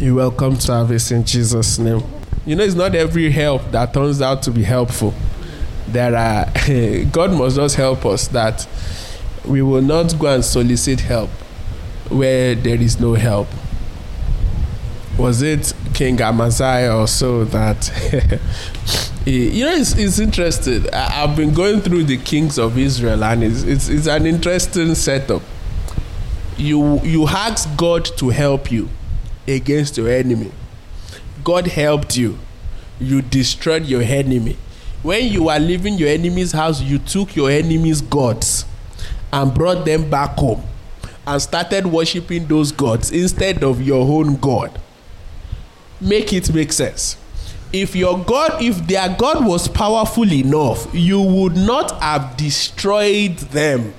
You welcome service in Jesus' name. You know, it's not every help that turns out to be helpful. There are God must just help us that we will not go and solicit help where there is no help. Was it King Amaziah or so that you know it's, it's interesting. I, have been going through the kings of Israel and it's, it's, it's an interesting setup. You you ask God to help you against your enemy. God helped you. You destroyed your enemy. When you were leaving your enemy's house, you took your enemy's gods and brought them back home and started worshiping those gods instead of your own God. Make it make sense. If your God, if their God was powerful enough, you would not have destroyed them.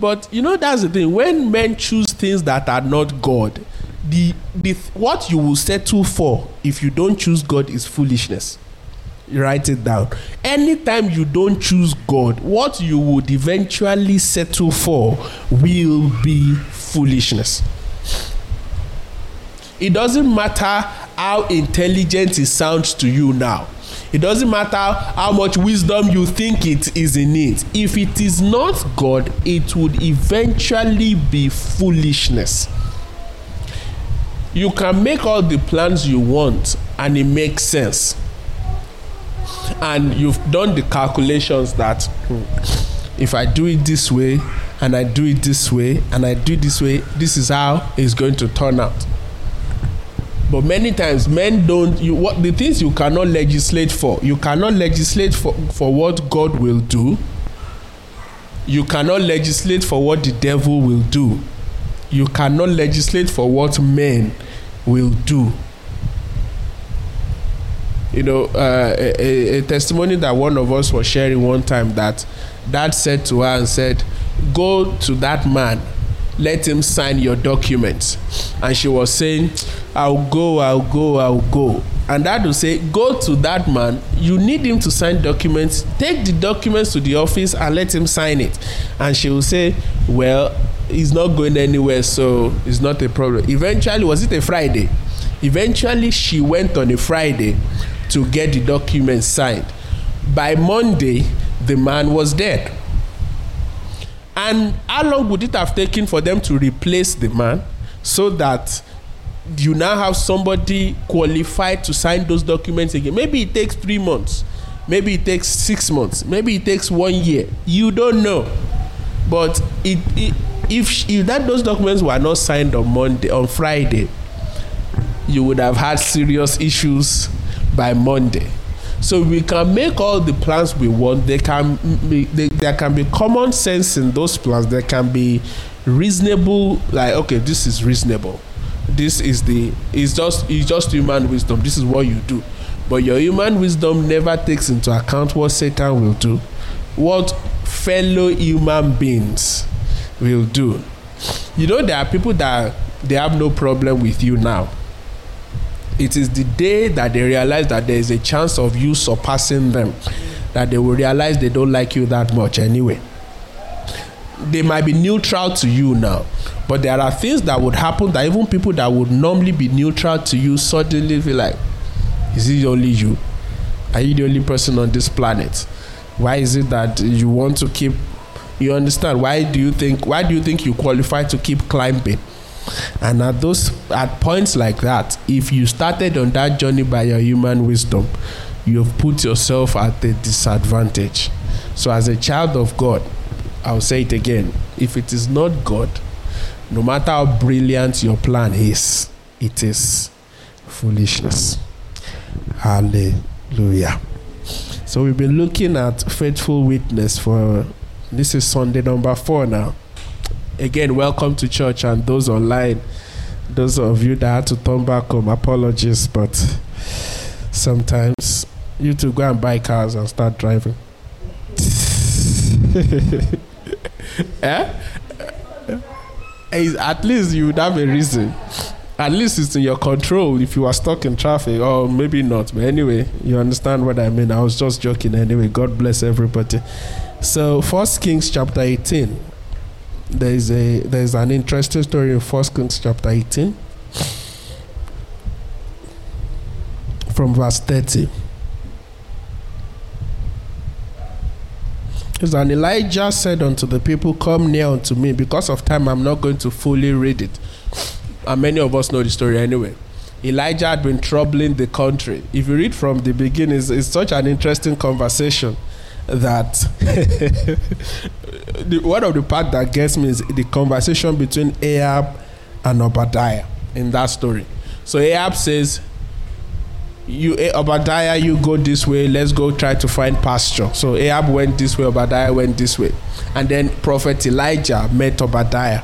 But you know that's the thing. When men choose things that are not God, the the what you will settle for if you don't choose God is foolishness write it down. Anytime you don't choose God, what you would eventually settle for will be foolishness. It doesn't matter how intelligent it sounds to you now. It doesn't matter how much wisdom you think it is in it. If it is not God, it would eventually be foolishness. You can make all the plans you want and it makes sense and you've done the calculations that if I do it this way and I do it this way and I do it this way, this is how it's going to turn out. But many times men don't you what the things you cannot legislate for. You cannot legislate for, for what God will do. You cannot legislate for what the devil will do. You cannot legislate for what men will do you know, uh, a, a, testimony that one of us was sharing one time that dad said to her and said, Go to that man, let him sign your documents. And she was saying, I'll go, I'll go, I'll go. And dad will say, Go to that man, you need him to sign documents, take the documents to the office and let him sign it. And she will say, Well, he's not going anywhere, so it's not a problem. Eventually, was it a Friday? Eventually, she went on a Friday to get the documents signed. By Monday, the man was dead. And how long would it have taken for them to replace the man so that you now have somebody qualified to sign those documents again? Maybe it takes three months, maybe it takes six months, maybe it takes one year. You don't know. But it, it if, if that those documents were not signed on Monday, on Friday, you would have had serious issues by Monday. So we can make all the plans we want. They can be, they, there can be common sense in those plans. There can be reasonable, like okay, this is reasonable. This is the it's just it's just human wisdom. This is what you do. But your human wisdom never takes into account what Satan will do, what fellow human beings will do. You know, there are people that they have no problem with you now it is the day that they realize that there is a chance of you surpassing them that they will realize they don't like you that much anyway. They might be neutral to you now, but there are things that would happen that even people that would normally be neutral to you suddenly feel like, is it only you? Are you the only person on this planet? Why is it that you want to keep? You understand? Why do you think? Why do you think you qualify to keep climbing? And at those at points like that, if you started on that journey by your human wisdom, you've put yourself at a disadvantage. So as a child of God, I'll say it again. If it is not God, no matter how brilliant your plan is, it is foolishness. Hallelujah. So we've been looking at faithful witness for this is Sunday number four now again, welcome to church and those online. Those of you that had to turn back home, apologies, but sometimes you to go and buy cars and start driving. eh? At least you would have a reason. At least it's in your control if you are stuck in traffic, or maybe not. But anyway, you understand what I mean. I was just joking anyway. God bless everybody. So, First Kings chapter 18 there is a there is an interesting story in First Kings chapter 18 from verse 30. And Elijah said unto the people, Come near unto me. Because of time, I'm not going to fully read it. And many of us know the story anyway. Elijah had been troubling the country. If you read from the beginning, it's, it's such an interesting conversation that the, one of the part that gets me is the conversation between Ahab and Obadiah in that story. So Ahab says, "You eh, Obadiah, you go this way. Let's go try to find pasture." So Ahab went this way. Obadiah went this way, and then Prophet Elijah met Obadiah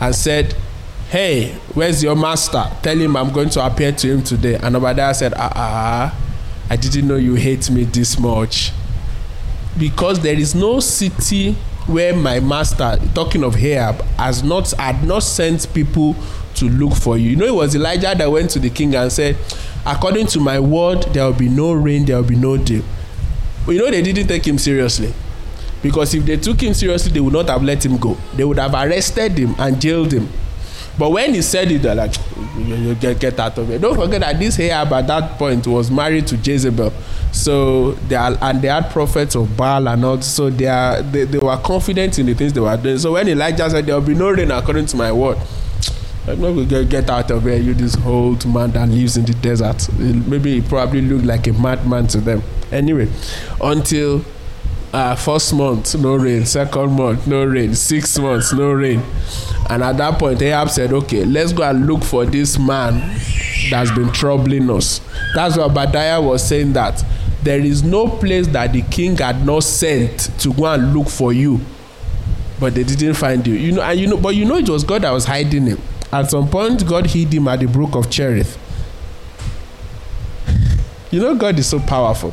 and said, "Hey, where's your master? Tell him I'm going to appear to him today." And Obadiah said, "Ah, ah, I didn't know you hate me this much." because there is no city where my master talking of Ahab has not had not sent people to look for you. You know, it was Elijah that went to the king and said, According to my word, there will be no rain, there will be no dew. You know, they didn't take him seriously. Because if they took him seriously, they would not have let him go. They would have arrested him and jailed him. But when he said it, they're like, you get, get out of here. Don't forget that this Ahab at that point was married to Jezebel. So they are, and they had prophets of Baal and all. So they are they, they were confident in the things they were doing. So when Elijah said there will be no rain according to my word, I'm not going to get out of here. You this old man that lives in the desert. Maybe he probably looked like a madman to them. Anyway, until uh, first month no rain, second month no rain, six months no rain, and at that point Ahab said, "Okay, let's go and look for this man that's been troubling us." That's why Obadiah was saying that there is no place that the king had not sent to go and look for you but they didn't find you you know and you know but you know it was god that was hiding him at some point god hid him at the brook of cherith you know god is so powerful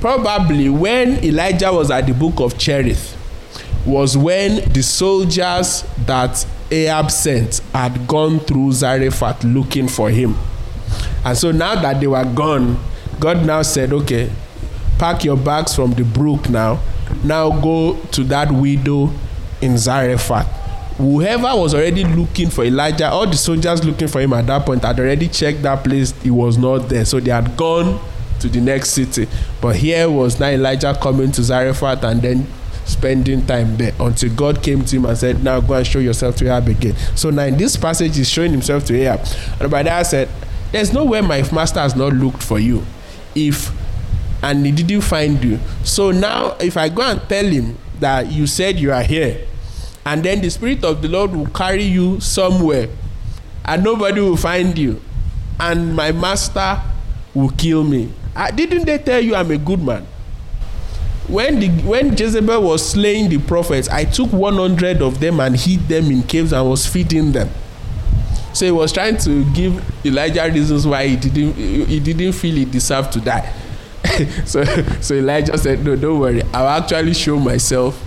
probably when elijah was at the brook of cherith was when the soldiers that ahab sent had gone through zarephath looking for him and so now that they were gone God now said, okay, pack your bags from the brook now. Now go to that widow in Zarephath. Whoever was already looking for Elijah, all the soldiers looking for him at that point had already checked that place. He was not there. So they had gone to the next city. But here was now Elijah coming to Zarephath and then spending time there until God came to him and said, Now go and show yourself to Ahab again. So now in this passage, he's showing himself to Ahab. And by that said, There's nowhere my master has not looked for you if and he didn't find you so now if i go and tell him that you said you are here and then the spirit of the lord will carry you somewhere. And nobody will find you. And my master will kill me. I, didn't they tell you i'm a good man? When the when jezebel was slaying the prophets i took 100 of them and hid them in caves and was feeding them. So he was trying to give elijah reasons why he didn't he didn't feel he deserved to die. So so elijah said no don't worry. I will actually show myself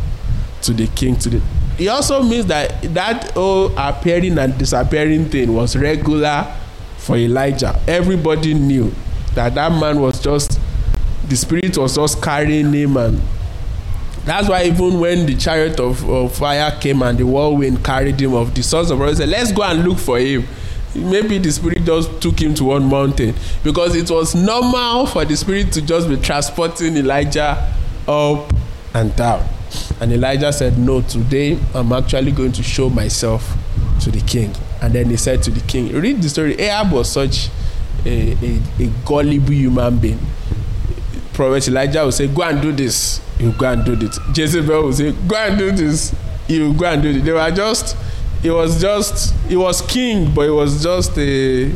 to the king to the it also means that that whole appearing and disappearing thing was regular for elijah. Everybody knew that that man was just the spirit was just carrying him and that's why even when the chariot of, of fire came and the whirlwind carried him off the sons of God said let's go and look for him. Maybe the spirit just took him to one mountain. Because it was normal for the spirit to just be transporting elijah up and down and elijah said no today i'm actually going to show myself to the king. And then he said to the king read the story. Ahab was such a, a, a gullible human being. Prophet elijah will say go and do this. You go and do it jezebel will say go and do this. You go and do it they were just it was just it was king but it was just a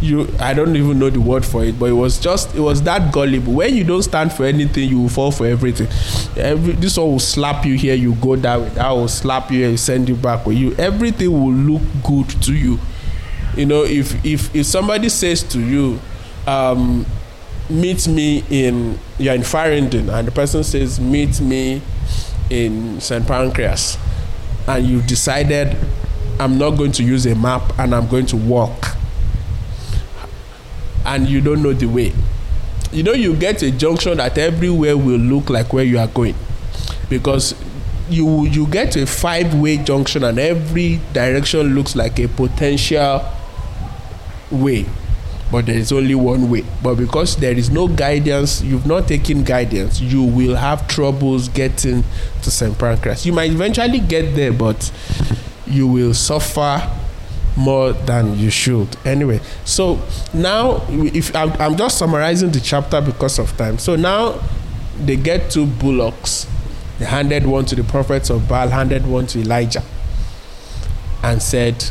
you i don't even know the word for it but it was just it was that gullible. When you don't stand for anything you will fall for everything. Every this one will slap you here you go that way that will slap you and send you back with you everything will look good to you. You know if if if somebody says to you um meet me in you're in Farringdon and the person says meet me in St. Pancras and you've decided I'm not going to use a map and I'm going to walk and you don't know the way. You know you get a junction that everywhere will look like where you are going. Because you you get a five-way junction and every direction looks like a potential way but there is only one way. But because there is no guidance you've not taken guidance you will have troubles getting to st pancras. You might eventually get there but you will suffer more than you should anyway so now if I'm, I'm just summarizing the chapter because of time so now they get two bullocks they handed one to the prophets of baal handed one to elijah and said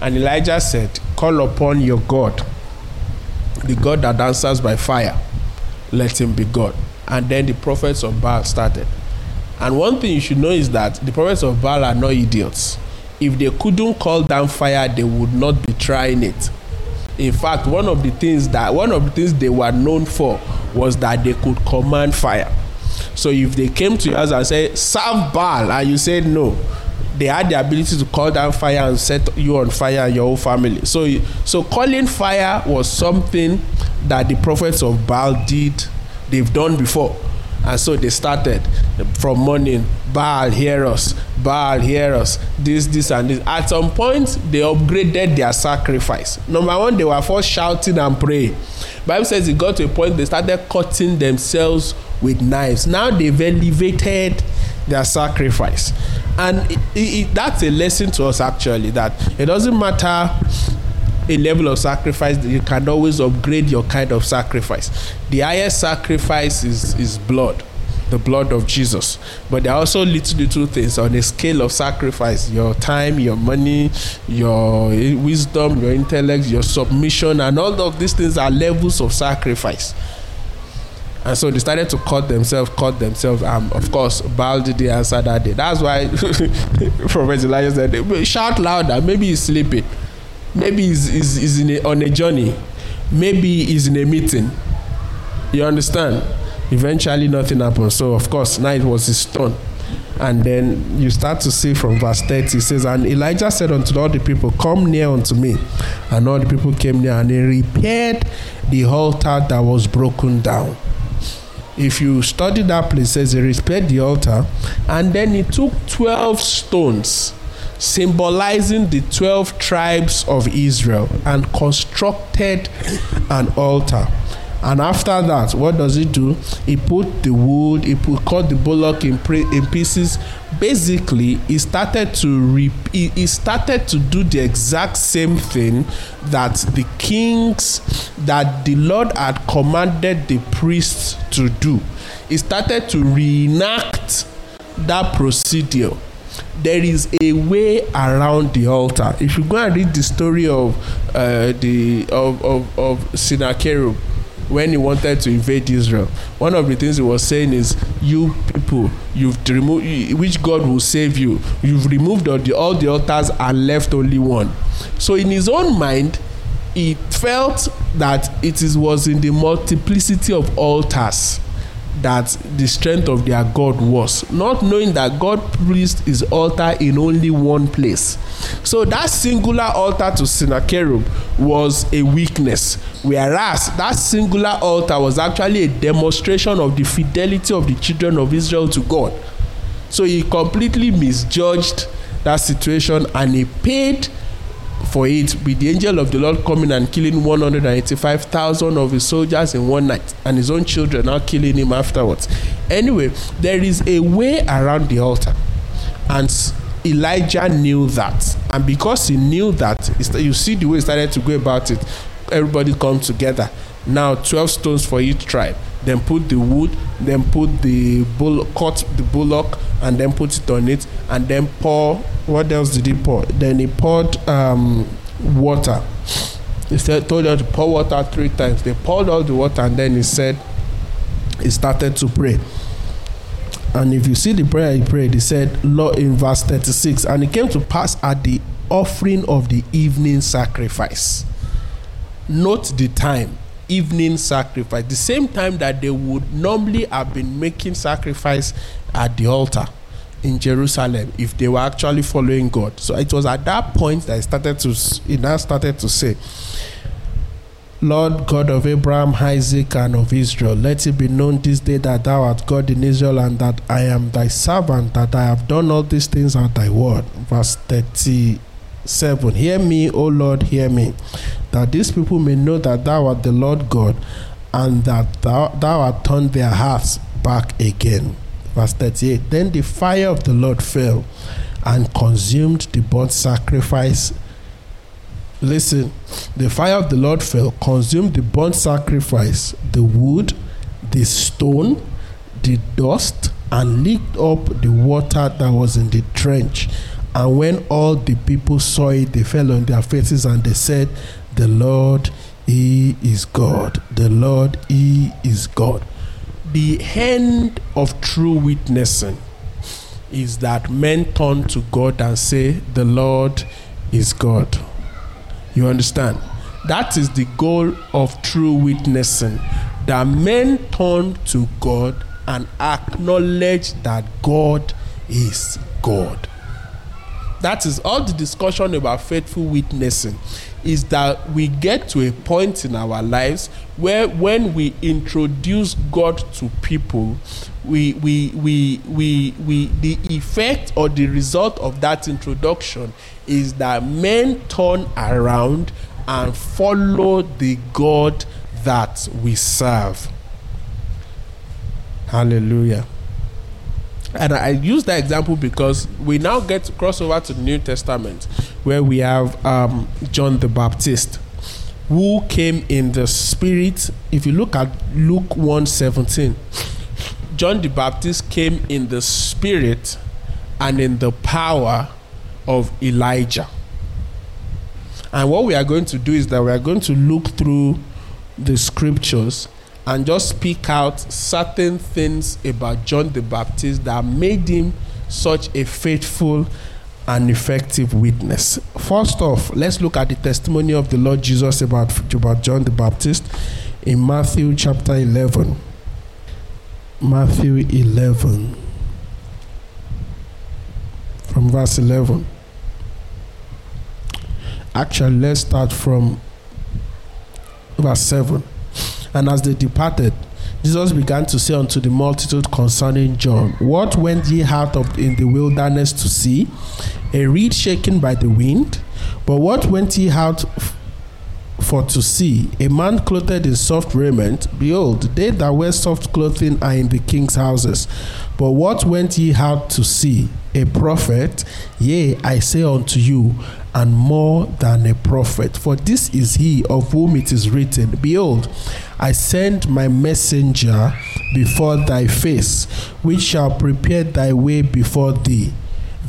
and elijah said call upon your god the God that answers by fire, let him be God. And then the prophets of Baal started. And one thing you should know is that the prophets of Baal are not idiots. If they couldn't call down fire, they would not be trying it. In fact, one of the things that one of the things they were known for was that they could command fire. So if they came to us and said, serve Baal, and you said no, they had the ability to call down fire and set you on fire and your whole family. So, so calling fire was something that the prophets of Baal did, they've done before. And so they started from morning, Baal, hear us, Baal, hear us, this, this, and this. At some point, they upgraded their sacrifice. Number one, they were first shouting and praying. Bible says it got to a point they started cutting themselves with knives. Now they've elevated their sacrifice and it, it, that's a lesson to us actually that it doesn't matter a level of sacrifice you can always upgrade your kind of sacrifice the highest sacrifice is is blood the blood of jesus but there are also little little things on a scale of sacrifice your time your money your wisdom your intellect your submission and all of these things are levels of sacrifice and so they started to cut themselves, cut themselves. Um, of course, Baal did the answer that day. That's why Prophet Elijah said, shout louder. Maybe he's sleeping. Maybe he's, he's, he's in a, on a journey. Maybe he's in a meeting. You understand? Eventually, nothing happened. So, of course, now it was his turn. And then you start to see from verse 30, it says, And Elijah said unto all the people, Come near unto me. And all the people came near, and they repaired the altar that was broken down if you study that place, says he repaired the altar, and then he took 12 stones symbolizing the 12 tribes of Israel and constructed an altar. And after that, what does he do? He put the wood, he put cut the bullock in, pre, in pieces. Basically, he started to re, he, he started to do the exact same thing that the kings that the Lord had commanded the priests to do. He started to reenact that procedure there is a way around the altar. If you go and read the story of uh, the of of, of Sennacherib, when he wanted to invade Israel, one of the things he was saying is, "You people, you've removed which God will save you. You've removed all the, all the altars and left only one." So in his own mind, he felt that it is was in the multiplicity of altars that the strength of their God was, not knowing that God placed his altar in only one place. So that singular altar to Sennacherib was a weakness, whereas that singular altar was actually a demonstration of the fidelity of the children of Israel to God. So he completely misjudged that situation and he paid for it with the angel of the Lord coming and killing 185,000 of his soldiers in one night and his own children now killing him afterwards. Anyway, there is a way around the altar. And Elijah knew that. And because he knew that, you see the way he started to go about it. Everybody come together. Now 12 stones for each tribe. Then put the wood, then put the bull, cut the bullock, and then put it on it, and then pour. What else did he pour? Then he poured um, water. He said, told them to pour water three times. They poured all the water, and then he said, he started to pray. And if you see the prayer he prayed, he said, Lord, in verse 36, and it came to pass at the offering of the evening sacrifice. Note the time evening sacrifice, the same time that they would normally have been making sacrifice at the altar in Jerusalem if they were actually following God. So it was at that point that I started to, he now started to say, Lord God of Abraham, Isaac, and of Israel, let it be known this day that thou art God in Israel, and that I am thy servant, that I have done all these things at thy word. Verse 37 Hear me, O Lord, hear me, that these people may know that thou art the Lord God, and that thou, thou art turned their hearts back again. Verse 38 Then the fire of the Lord fell and consumed the burnt sacrifice Listen, the fire of the Lord fell, consumed the burnt sacrifice, the wood, the stone, the dust, and licked up the water that was in the trench. And when all the people saw it, they fell on their faces and they said, The Lord, He is God. The Lord, He is God. The end of true witnessing is that men turn to God and say, The Lord is God. You understand? That is the goal of true witnessing. That men turn to God and acknowledge that God is God. That is all the discussion about faithful witnessing is that we get to a point in our lives where when we introduce God to people, we we we we, we the effect or the result of that introduction is that men turn around and follow the God that we serve. Hallelujah. And I use that example because we now get to cross over to the New Testament where we have um, John the Baptist who came in the spirit. If you look at Luke 1:17, John the Baptist came in the spirit and in the power of Elijah. And what we are going to do is that we are going to look through the scriptures and just speak out certain things about John the Baptist that made him such a faithful and effective witness. First off, let's look at the testimony of the Lord Jesus about, about John the Baptist in Matthew chapter 11. Matthew 11, from verse 11. Actually, let's start from verse 7. And as they departed, Jesus began to say unto the multitude concerning John, What went ye out of in the wilderness to see? A reed shaken by the wind? But what went ye out for to see? A man clothed in soft raiment? Behold, they that wear soft clothing are in the king's houses. But what went ye out to see? A prophet? Yea, I say unto you, and more than a prophet. For this is he of whom it is written, Behold, I send my messenger before thy face, which shall prepare thy way before thee.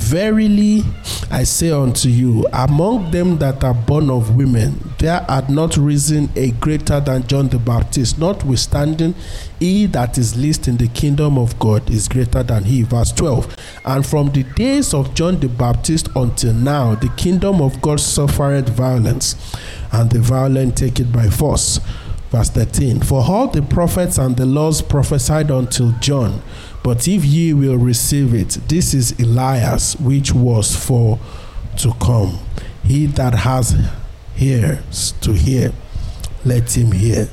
Verily I say unto you, among them that are born of women, there had not risen a greater than John the Baptist, notwithstanding, he that is least in the kingdom of God is greater than he. Verse 12. And from the days of John the Baptist until now, the kingdom of God suffered violence, and the violent take it by force. Verse 13. For all the prophets and the laws prophesied until John. But if ye will receive it, this is Elias, which was for to come. He that has ears to hear, let him hear.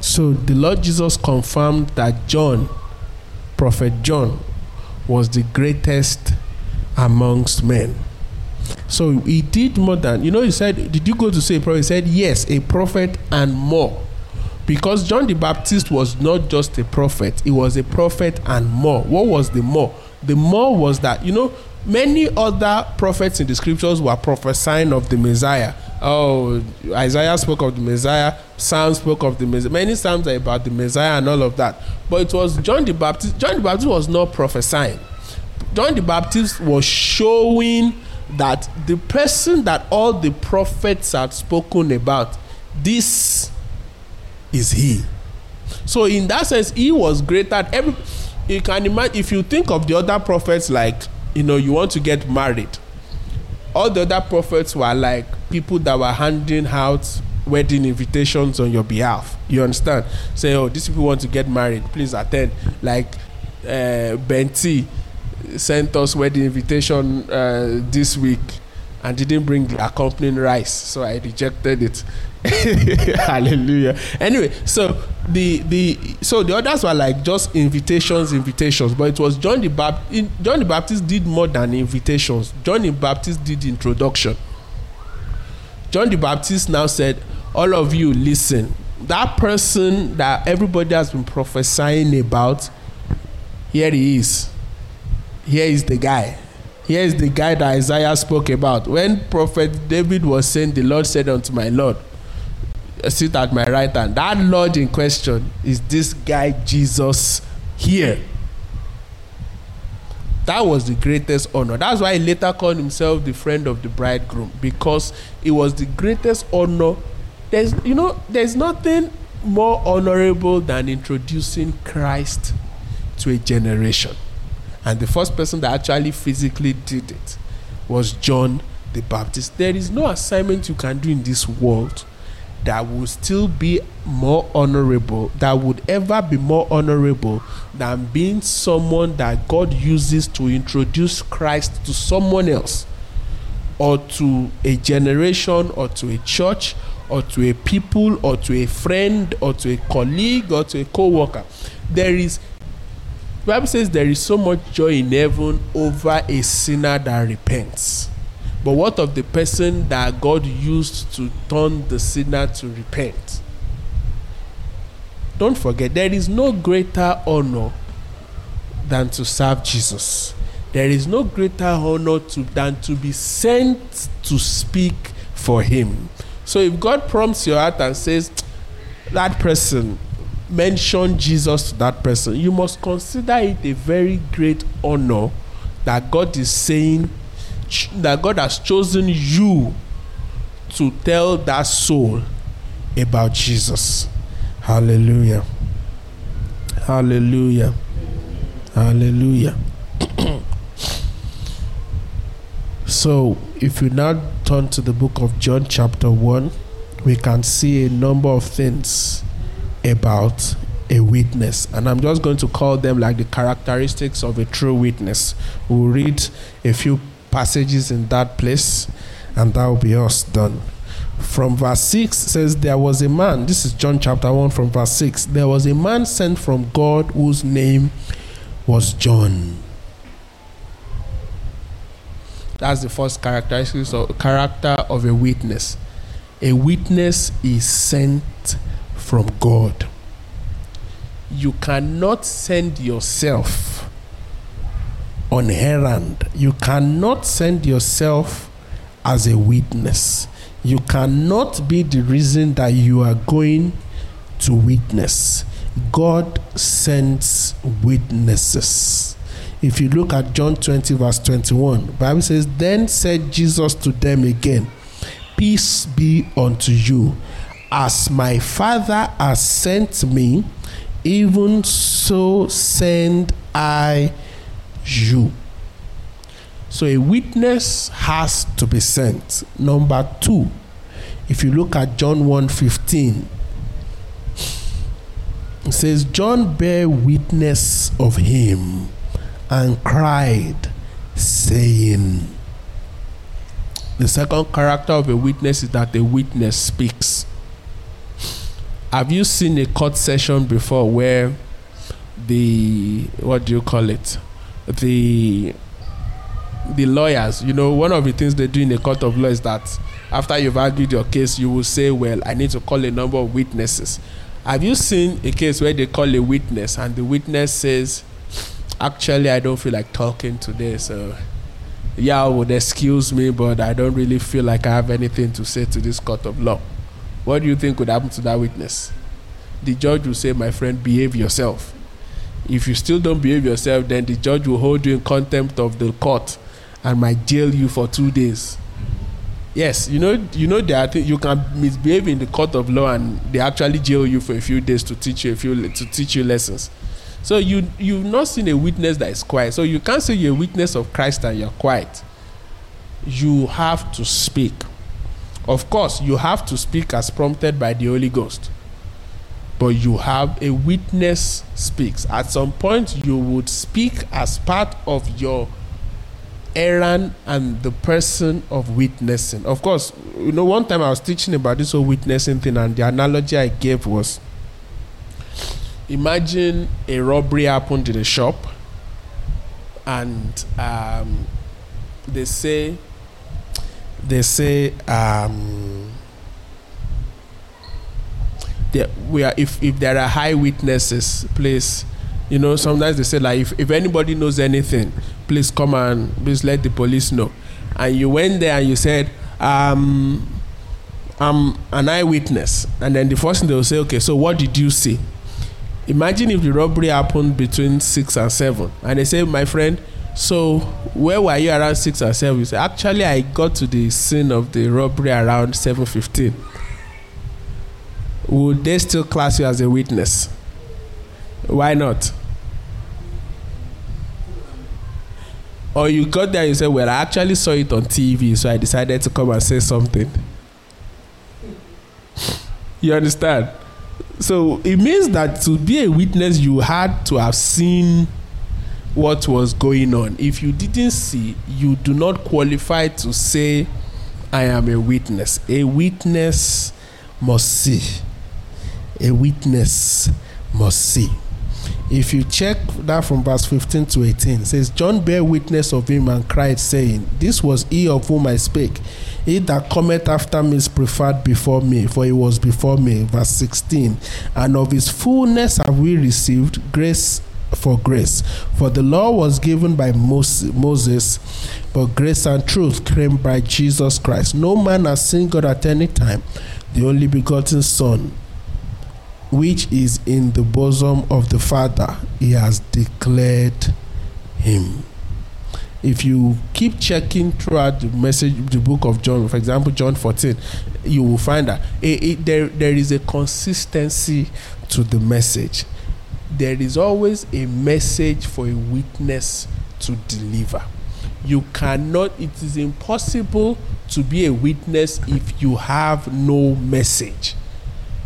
So the Lord Jesus confirmed that John, Prophet John, was the greatest amongst men. So he did more than, you know, he said, Did you go to say a prophet? He said, Yes, a prophet and more because John the Baptist was not just a prophet, he was a prophet and more. What was the more? The more was that, you know, many other prophets in the scriptures were prophesying of the Messiah. Oh, Isaiah spoke of the Messiah, Psalms spoke of the Messiah. Many Psalms are about the Messiah and all of that. But it was John the Baptist. John the Baptist was not prophesying. John the Baptist was showing that the person that all the prophets had spoken about, this is he. So in that sense, he was greater. Every you can imagine if you think of the other prophets, like you know, you want to get married. All the other prophets were like people that were handing out wedding invitations on your behalf. You understand? Say, oh, these people want to get married. Please attend. Like uh, Benti sent us wedding invitation uh, this week. and didn't bring the accompanying rice, so I rejected it. Hallelujah. Anyway, so the the so the others were like just invitations, invitations, but it was John the Baptist. John the Baptist did more than invitations. John the Baptist did introduction. John the Baptist now said, "All of you, listen. That person that everybody has been prophesying about, here he is. Here is the guy." Here is the guy that Isaiah spoke about. When Prophet David was saying, The Lord said unto my Lord, sit at my right hand. That Lord in question is this guy Jesus here. That was the greatest honor. That's why he later called himself the friend of the bridegroom because it was the greatest honor. There's you know there's nothing more honorable than introducing Christ to a generation. And the first person that actually physically did it was John the Baptist. There is no assignment you can do in this world that will still be more honorable, that would ever be more honorable than being someone that God uses to introduce Christ to someone else, or to a generation, or to a church, or to a people, or to a friend, or to a colleague, or to a co worker. There is Bible says there is so much joy in heaven over a sinner that repents. But what of the person that God used to turn the sinner to repent? Don't forget, there is no greater honor than to serve Jesus. There is no greater honor to, than to be sent to speak for Him. So if God prompts your heart and says, that person, mention Jesus to that person, you must consider it a very great honor that God is saying that God has chosen you to tell that soul about Jesus. Hallelujah. Hallelujah. Hallelujah. so, if you now turn to the book of John, chapter 1, we can see a number of things about a witness. And I'm just going to call them like the characteristics of a true witness. We'll read a few passages in that place, and that will be us done. From verse 6 says, There was a man, this is John chapter 1 from verse 6. There was a man sent from God whose name was John. That's the first characteristic of character of a witness. A witness is sent from God. You cannot send yourself on errand. You cannot send yourself as a witness. You cannot be the reason that you are going to witness. God sends witnesses. If you look at John 20, verse 21, Bible says, Then said Jesus to them again, Peace be unto you. As my Father has sent me, even so send I you. So a witness has to be sent. Number two, if you look at John 1:15, it says, John bare witness of him and cried, saying, The second character of a witness is that the witness speaks. Have you seen a court session before where the what do you call it? The the lawyers, you know, one of the things they do in a court of law is that after you've argued your case, you will say, Well, I need to call a number of witnesses. Have you seen a case where they call a witness and the witness says, Actually, I don't feel like talking today, so yeah, would excuse me, but I don't really feel like I have anything to say to this court of law. What do you think would happen to that witness? The judge will say, My friend, behave yourself. If you still don't behave yourself, then the judge will hold you in contempt of the court and might jail you for two days. Yes, you know, you know are you can misbehave in the court of law and they actually jail you for a few days to teach you a few to teach you lessons. So you you've not seen a witness that is quiet. So you can't say you're a witness of Christ and you're quiet. You have to speak. Of course, you have to speak as prompted by the Holy Ghost. But you have a witness speaks. At some point, you would speak as part of your errand and the person of witnessing. Of course, you know, one time I was teaching about this whole witnessing thing, and the analogy I gave was imagine a robbery happened in a shop, and um, they say, they say, um, we are, if, if there are high witnesses, please you know sometimes they say like if, if anybody knows anything please come and please let the police know. And you went there and you said um i'm an eyewitness. And then the first thing they will say okay so what did you see? Imagine if the robbery happened between six and seven. And they say my friend so where were you around six or seven you say actually i got to the scene of the robbery around seven fifteen would they still class you as a witness why not or you got there you said, Well, I actually saw it on TV, so I decided to come and say something. You understand? So it means that to be a witness, you had to have seen what was going on. If you didn't see, you do not qualify to say, I am a witness. A witness must see. A witness must see. If you check that from verse 15 to 18, says, John bare witness of him and cried, saying, This was he of whom I spake. He that cometh after me is preferred before me, for he was before me. Verse 16, And of his fullness have we received grace for grace. For the law was given by Moses, but grace and truth came by Jesus Christ. No man has seen God at any time. The only begotten Son, which is in the bosom of the Father, he has declared him. If you keep checking throughout the message, the book of John, for example, John 14, you will find that it, it, there, there is a consistency to the message. There is always a message for a witness to deliver. You cannot, it is impossible to be a witness if you have no message.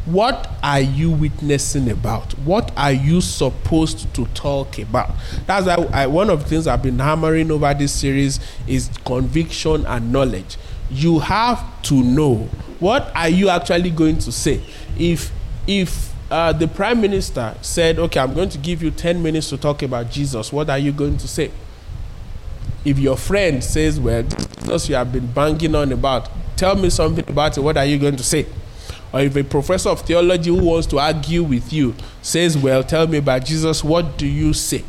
What are you witnessing about? What are you supposed to talk about? That's why I, one of the things i've been hammering over this series is conviction and knowledge. You have to know. What are you actually going to say? If if uh, the prime minister said okay i'm going to give you 10 minutes to talk about jesus what are you going to say if your friend says well this you have been banging on about tell me something about it what are you going to say or if a professor of theology who wants to argue with you says, Well, tell me about Jesus, what do you say?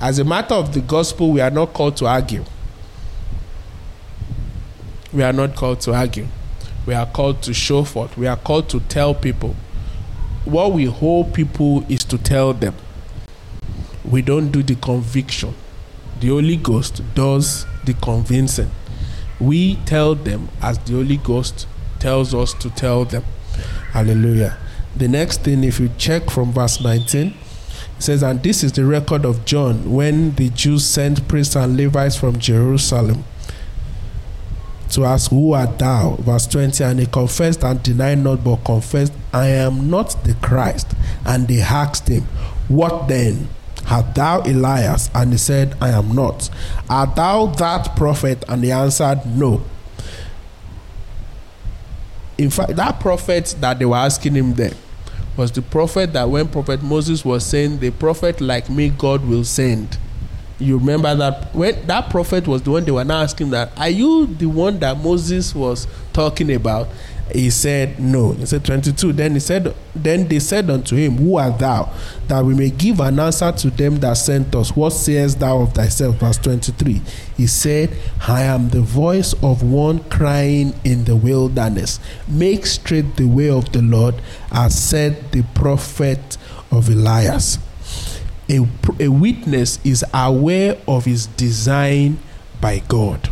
As a matter of the gospel, we are not called to argue. We are not called to argue. We are called to show forth. We are called to tell people. What we hold people is to tell them. We don't do the conviction. The Holy Ghost does the convincing. We tell them as the Holy Ghost tells us to tell them. Hallelujah. The next thing, if you check from verse 19, it says, And this is the record of John when the Jews sent priests and Levites from Jerusalem to ask, Who art thou? Verse 20, and he confessed and denied not, but confessed, I am not the Christ. And they asked him, What then? Art thou Elias? And he said, I am not. Art thou that prophet? And he answered, No in fact, that prophet that they were asking him there was the prophet that when Prophet Moses was saying, The prophet like me, God will send. You remember that when that prophet was the one they were now asking that, Are you the one that Moses was talking about? He said, No. He said 22. Then he said, Then they said unto him, Who art thou? That we may give an answer to them that sent us. What sayest thou of thyself? Verse 23. He said, I am the voice of one crying in the wilderness. Make straight the way of the Lord, as said the prophet of Elias. A, a witness is aware of his design by God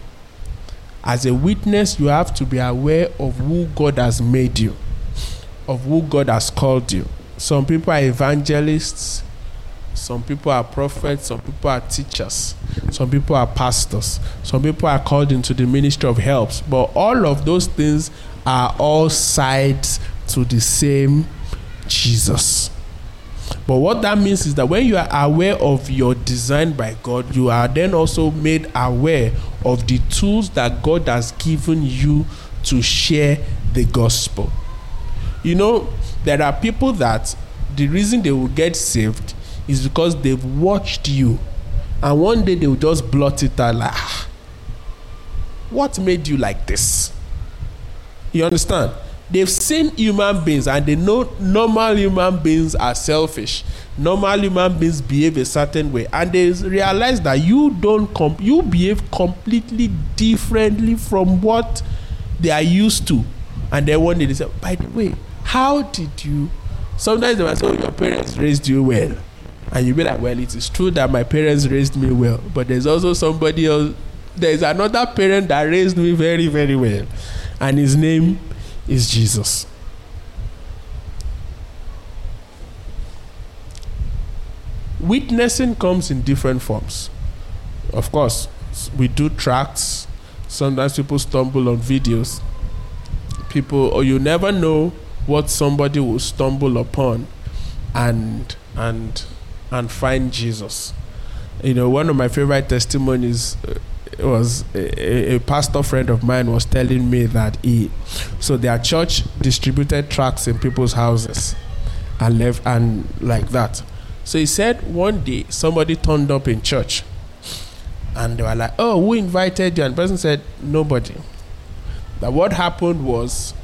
as a witness, you have to be aware of who God has made you, of who God has called you. Some people are evangelists, some people are prophets, some people are teachers, some people are pastors, some people are called into the ministry of helps. But all of those things are all sides to the same Jesus. But what that means is that when you are aware of your design by God, you are then also made aware of the tools that God has given you to share the gospel. You know, there are people that the reason they will get saved is because they've watched you and one day they will just blot it out like ah, what made you like this you understand they've seen human beings and they know normal human beings are selfish. Normal human beings behave a certain way and they realize that you don't comp- you behave completely differently from what they are used to. And then one they say by the way how did you sometimes they might say oh your parents raised you well. And you be like well it is true that my parents raised me well but there's also somebody else there's another parent that raised me very very well. And his name is jesus. Witnessing comes in different forms. Of course we do tracts. Sometimes people stumble on videos. People or you never know what somebody will stumble upon and and and find Jesus. You know, one of my favorite testimonies uh, was a, a, pastor friend of mine was telling me that he, so their church distributed tracts in people's houses and left and like that. So he said one day somebody turned up in church and they were like, Oh, who invited you? And person said, Nobody. That what happened was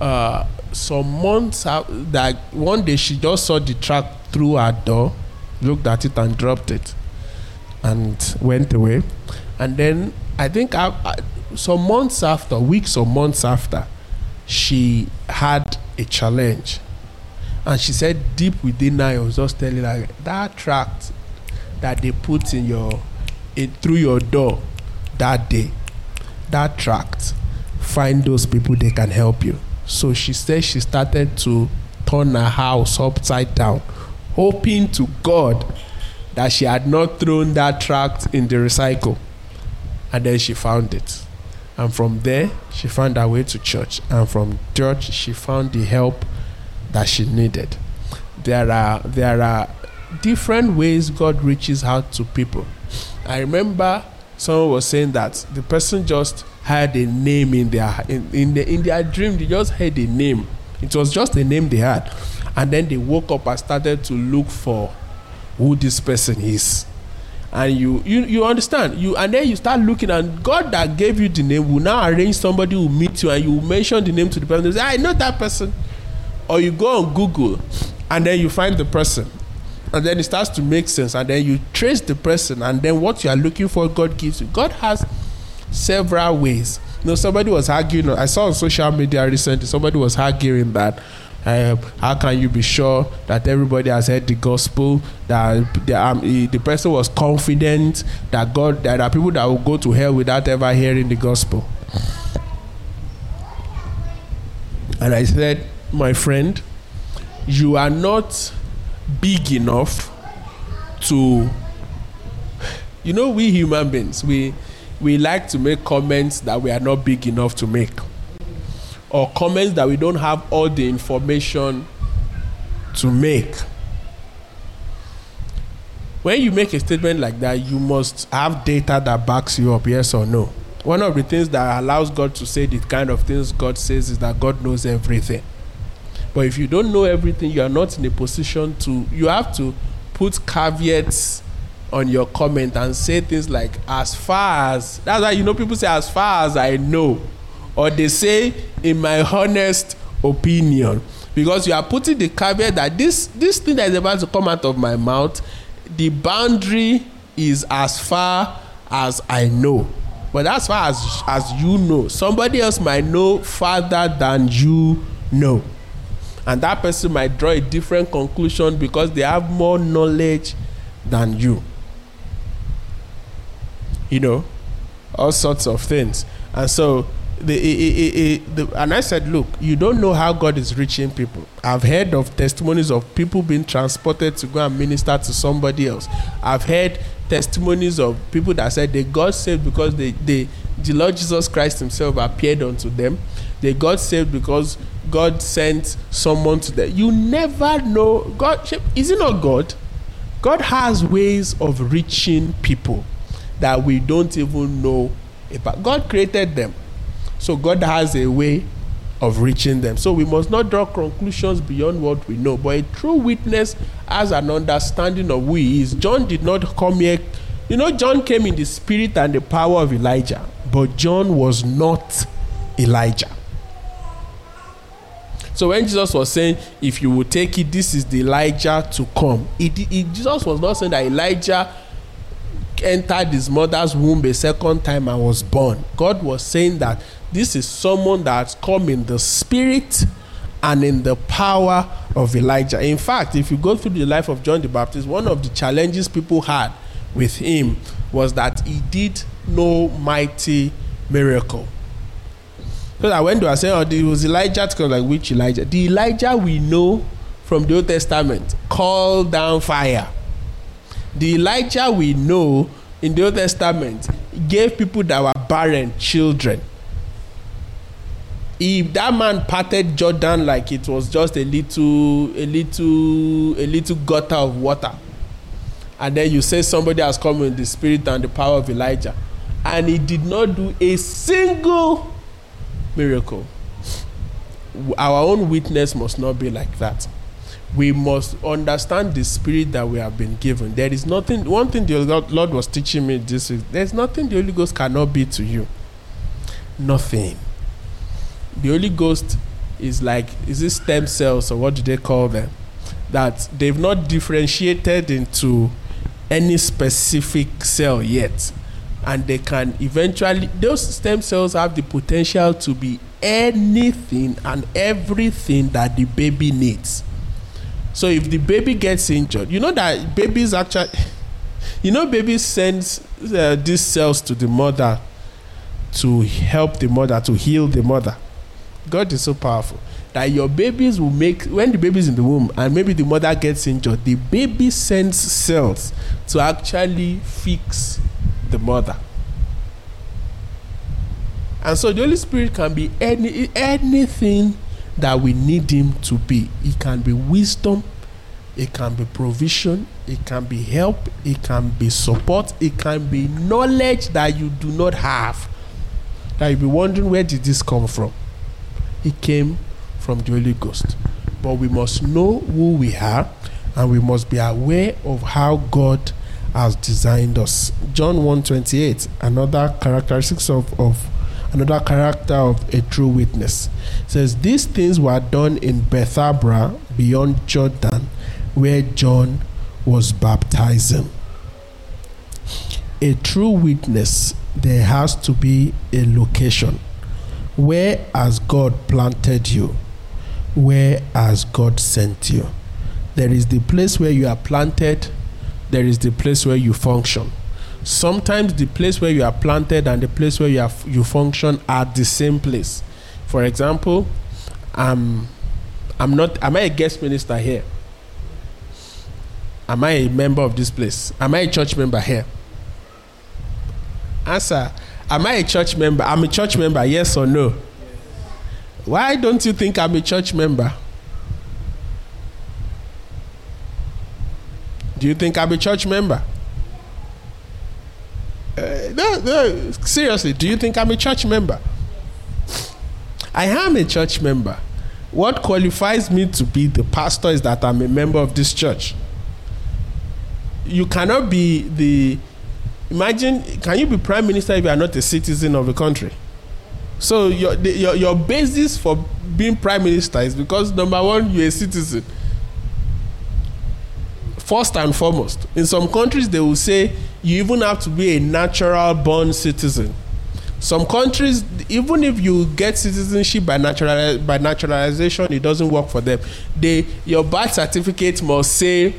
uh, some months out, that one day she just saw the tract through her door, looked at it and dropped it, and went away. And then I think I, I, some months after, weeks or months after, she had a challenge. And she said, deep within her, I was just telling her that tract that they put in your in, through your door that day, that tract, find those people they can help you. So she said she started to turn her house upside down hoping to God that she had not thrown that tract in the recycle. And then she found it. And from there, she found her way to church. And from church, she found the help that she needed. There are there are different ways God reaches out to people. I remember someone was saying that the person just had a name in their in, in, the, in their dream. They just had a name. It was just a name they had and then they woke up and started to look for who this person is. And you you you understand you and then you start looking and god that gave you the name will now arrange somebody who meet you and you mention the name to the person. Say i know that person. Or you go on google and then you find the person. And then it starts to make sense and then you trace the person and then what you are looking for god gives you. God has several ways. You know somebody was arguing i saw on social media recently somebody was arguing that um, how can you be sure that everybody has heard the gospel? That the, um, the person was confident that God, that there are people that will go to hell without ever hearing the gospel. And I said, my friend, you are not big enough to. You know, we human beings, we we like to make comments that we are not big enough to make or comments that we don't have all the information to make. When you make a statement like that, you must have data that backs you up, yes or no. One of the things that allows God to say the kind of things God says is that God knows everything. But if you don't know everything, you are not in a position to, you have to put caveats on your comment and say things like, as far as, that's why you know people say, as far as I know or they say in my honest opinion because you are putting the caveat that this this thing that is about to come out of my mouth the boundary is as far as i know. But as far as as you know somebody else might know farther than you know. And that person might draw a different conclusion because they have more knowledge than you. You know all sorts of things. And so the, it, it, the, and I said, look, you don't know how God is reaching people. I've heard of testimonies of people being transported to go and minister to somebody else. I've heard testimonies of people that said they got saved because they, they the Lord Jesus Christ Himself appeared unto them. They got saved because God sent someone to them. You never know. God is it not God? God has ways of reaching people that we don't even know about. God created them. So God has a way of reaching them. So we must not draw conclusions beyond what we know. But a true witness has an understanding of who he is. John did not come here. You know, John came in the spirit and the power of Elijah, but John was not Elijah. So when Jesus was saying, if you will take it, this is the Elijah to come, it, it, Jesus was not saying that Elijah entered his mother's womb a second time and was born. God was saying that this is someone that's come in the spirit and in the power of Elijah. In fact, if you go through the life of John the Baptist, one of the challenges people had with him was that he did no mighty miracle. So that when they were saying, oh, it was Elijah, come, like which Elijah? The Elijah we know from the Old Testament called down fire. The Elijah we know in the Old Testament gave people that were barren children. If that man patted Jordan like it was just a little, a little, a little gutter of water, and then you say somebody has come in the spirit and the power of Elijah, and he did not do a single miracle. Our own witness must not be like that. We must understand the spirit that we have been given. There is nothing, one thing the Lord was teaching me this week there's nothing the Holy Ghost cannot be to you. Nothing. The Holy Ghost is like, is this stem cells or what do they call them? That they've not differentiated into any specific cell yet. And they can eventually those stem cells have the potential to be anything and everything that the baby needs. So if the baby gets injured you know that babies actually you know babies send uh, these cells to the mother to help the mother to heal the mother god is so powerful that your babies will make when the baby is in the womb and maybe the mother gets injured the baby sends cells to actually fix the mother. And so the Holy Spirit can be any anything that we need him to be. It can be wisdom, it can be provision, it can be help, it can be support, it can be knowledge that you do not have. That you'll be wondering where did this come from? It came from the Holy Ghost. But we must know who we are and we must be aware of how God has designed us. John 128, another characteristics of, of another character of a true witness. says these things were done in Bethabara beyond Jordan, where John was baptizing. A true witness, there has to be a location. Where has God planted you? Where has God sent you? There is the place where you are planted there is the place where you function. Sometimes the place where you are planted and the place where you are, you function are the same place. For example, um, I'm not. Am I a guest minister here? Am I a member of this place? Am I a church member here? Answer. Am I a church member? I'm a church member, yes or no? Why don't you think I'm a church member? Do you think I'm a church member? Uh, no, no, seriously, do you think I'm a church member? I am a church member. What qualifies me to be the pastor is that I'm a member of this church. You cannot be the imagine can you be prime minister if you are not a citizen of a country? So your the, your your basis for being prime minister is because number one you're a citizen first and foremost. In some countries, they will say you even have to be a natural born citizen. Some countries, even if you get citizenship by natural by naturalization, it doesn't work for them. They your birth certificate must say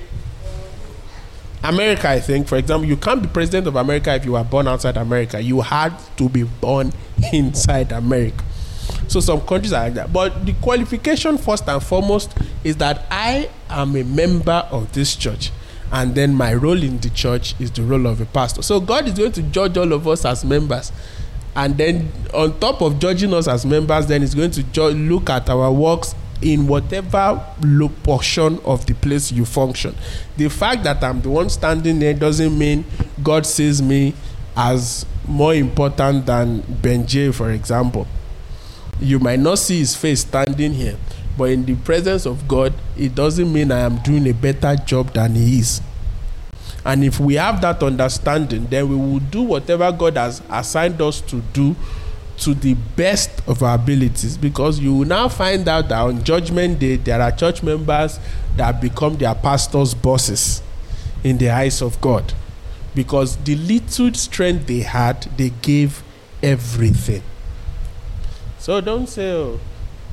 America, I think, for example, you can't be president of America if you were born outside America. You had to be born inside America. So some countries are like that. But the qualification first and foremost is that I am a member of this church. And then my role in the church is the role of a pastor. So God is going to judge all of us as members and then on top of judging us as members then he's going to ju- look at our works in whatever portion of the place you function. The fact that i'm the one standing there doesn't mean god sees me as more important than benjay for example. You might not see his face standing here but in the presence of god it doesn't mean i am doing a better job than he is. And if we have that understanding, then we will do whatever God has assigned us to do to the best of our abilities. Because you will now find out that on Judgment Day, there are church members that become their pastors' bosses in the eyes of God. Because the little strength they had, they gave everything. So don't say, oh,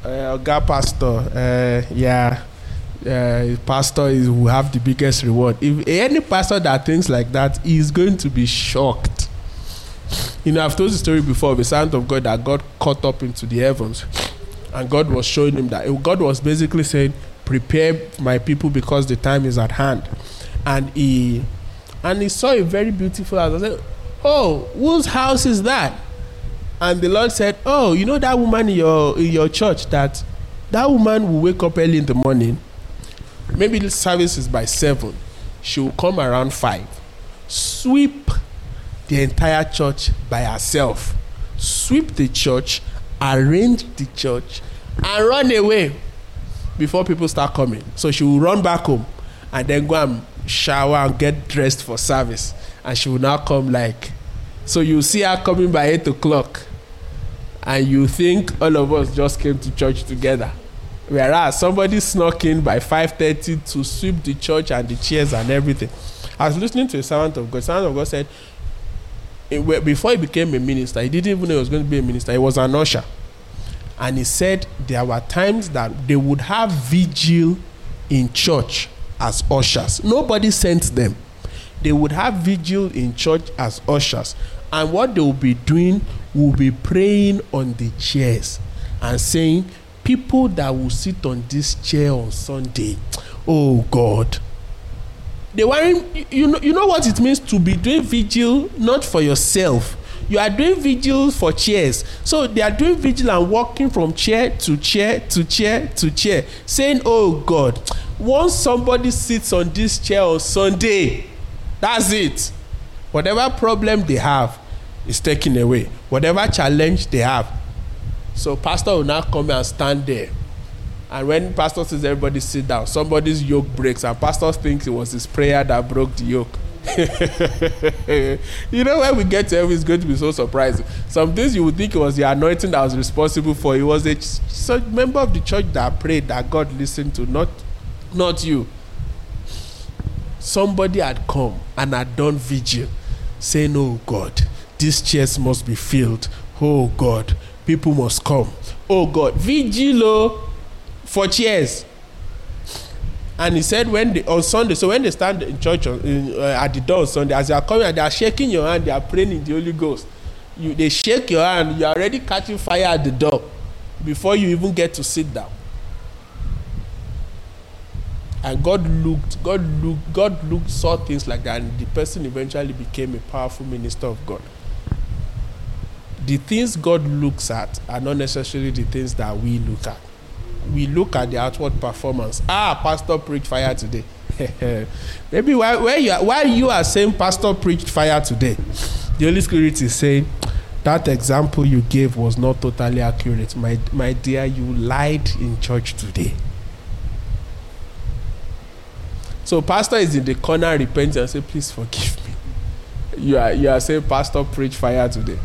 uh, God, pastor, uh, yeah uh, pastor is will have the biggest reward. If any pastor that thinks like that is going to be shocked. You know, I've told the story before of a servant of God that got caught up into the heavens, and God was showing him that God was basically saying, "Prepare my people because the time is at hand," and he and he saw a very beautiful house. I said, "Oh, whose house is that?" And the Lord said, "Oh, you know that woman in your in your church that." That woman will wake up early in the morning maybe the service is by seven she will come around five sweep the entire church by herself. Sweep the church arrange the church and run away before people start coming. So she will run back home and then go and shower and get dressed for service. And she will now come like so you see her coming by eight o'clock and you think all of us just came to church together. Whereas somebody snuck in by 5.30 to sweep the church and the chairs and everything. I was listening to a servant of god. Servant of god said before he became a minister he didn't even know he was going to be a minister. He was an usher. And he said there were times that they would have vigil in church as ushers. Nobody sent them. They would have vigil in church as ushers. And what they will be doing will be praying on the chairs and saying people that will sit on this chair on Sunday, oh God. They weren't, you know, you know what it means to be doing vigil not for yourself. You are doing vigil for chairs. So they are doing vigil and walking from chair to chair to chair to chair, saying, Oh God, once somebody sits on this chair on Sunday, that's it. Whatever problem they have is taken away. Whatever challenge they have so pastor will now come and stand there. And when pastor says everybody sit down, somebody's yoke breaks, and pastor thinks it was his prayer that broke the yoke. you know when we get to heaven, it's going to be so surprising. Some things you would think it was the anointing that was responsible for. It was a member of the church that prayed that God listened to, not not you. Somebody had come and had done vigil, saying, "Oh God, these chairs must be filled. Oh God, people must come. Oh God, vigilo oh. For chairs. And he said when they on Sunday, so when they stand in church on, in, uh, at the door on Sunday, as they are coming and they are shaking your hand, they are praying in the Holy Ghost. You they shake your hand, you are already catching fire at the door before you even get to sit down. And God looked, God looked, God looked, saw things like that, and the person eventually became a powerful minister of God the things God looks at are not necessarily the things that we look at. We look at the outward performance. Ah, pastor preached fire today. Maybe while, while, you are, while you are saying pastor preached fire today, the Holy Spirit is saying that example you gave was not totally accurate. My, my dear, you lied in church today. So pastor is in the corner repenting and say, please forgive me. You are, you are saying pastor preached fire today.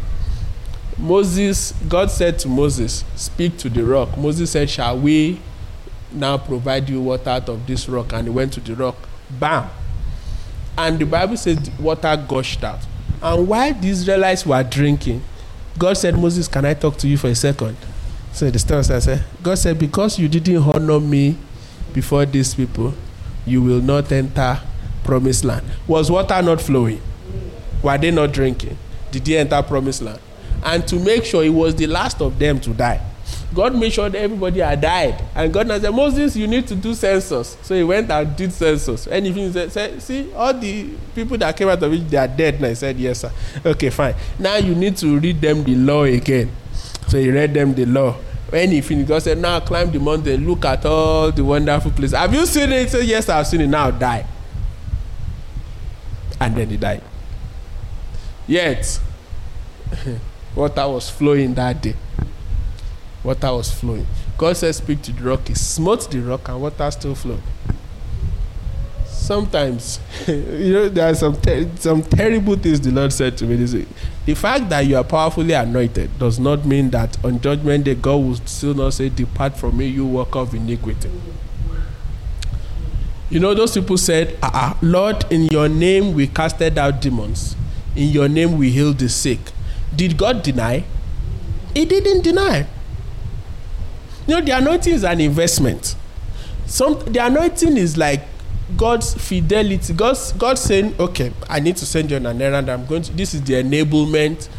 Moses, God said to Moses, Speak to the rock. Moses said, Shall we now provide you water out of this rock? And he went to the rock. Bam. And the Bible says water gushed out. And while the Israelites were drinking, God said, Moses, can I talk to you for a second? So the story said, God said, Because you didn't honor me before these people, you will not enter promised land. Was water not flowing? Were they not drinking? Did they enter promised land? And to make sure he was the last of them to die. God made sure that everybody had died. And God said, Moses, you need to do census. So he went and did census. And he said, see, all the people that came out of it, they are dead. And I said, yes, sir. Okay, fine. Now you need to read them the law again. So he read them the law. When he finished, God said, now climb the mountain, look at all the wonderful places. Have you seen it? He said, yes, I've seen it. Now die. And then he died. Yet, water was flowing that day. Water was flowing. God said, Speak to the rock. He smote the rock, and water still flowed. Sometimes, you know, there are some ter- some terrible things the Lord said to me. This the fact that you are powerfully anointed does not mean that on judgment day God will still not say, "Depart from me, you work of iniquity." You know, those people said, uh-uh, Lord, in your name we casted out demons. In your name we healed the sick. Did God deny? He didn't deny. You know, the anointing is an investment. Some the anointing is like God's fidelity. God's God saying, Okay, I need to send you on an errand. I'm going to this is the enablement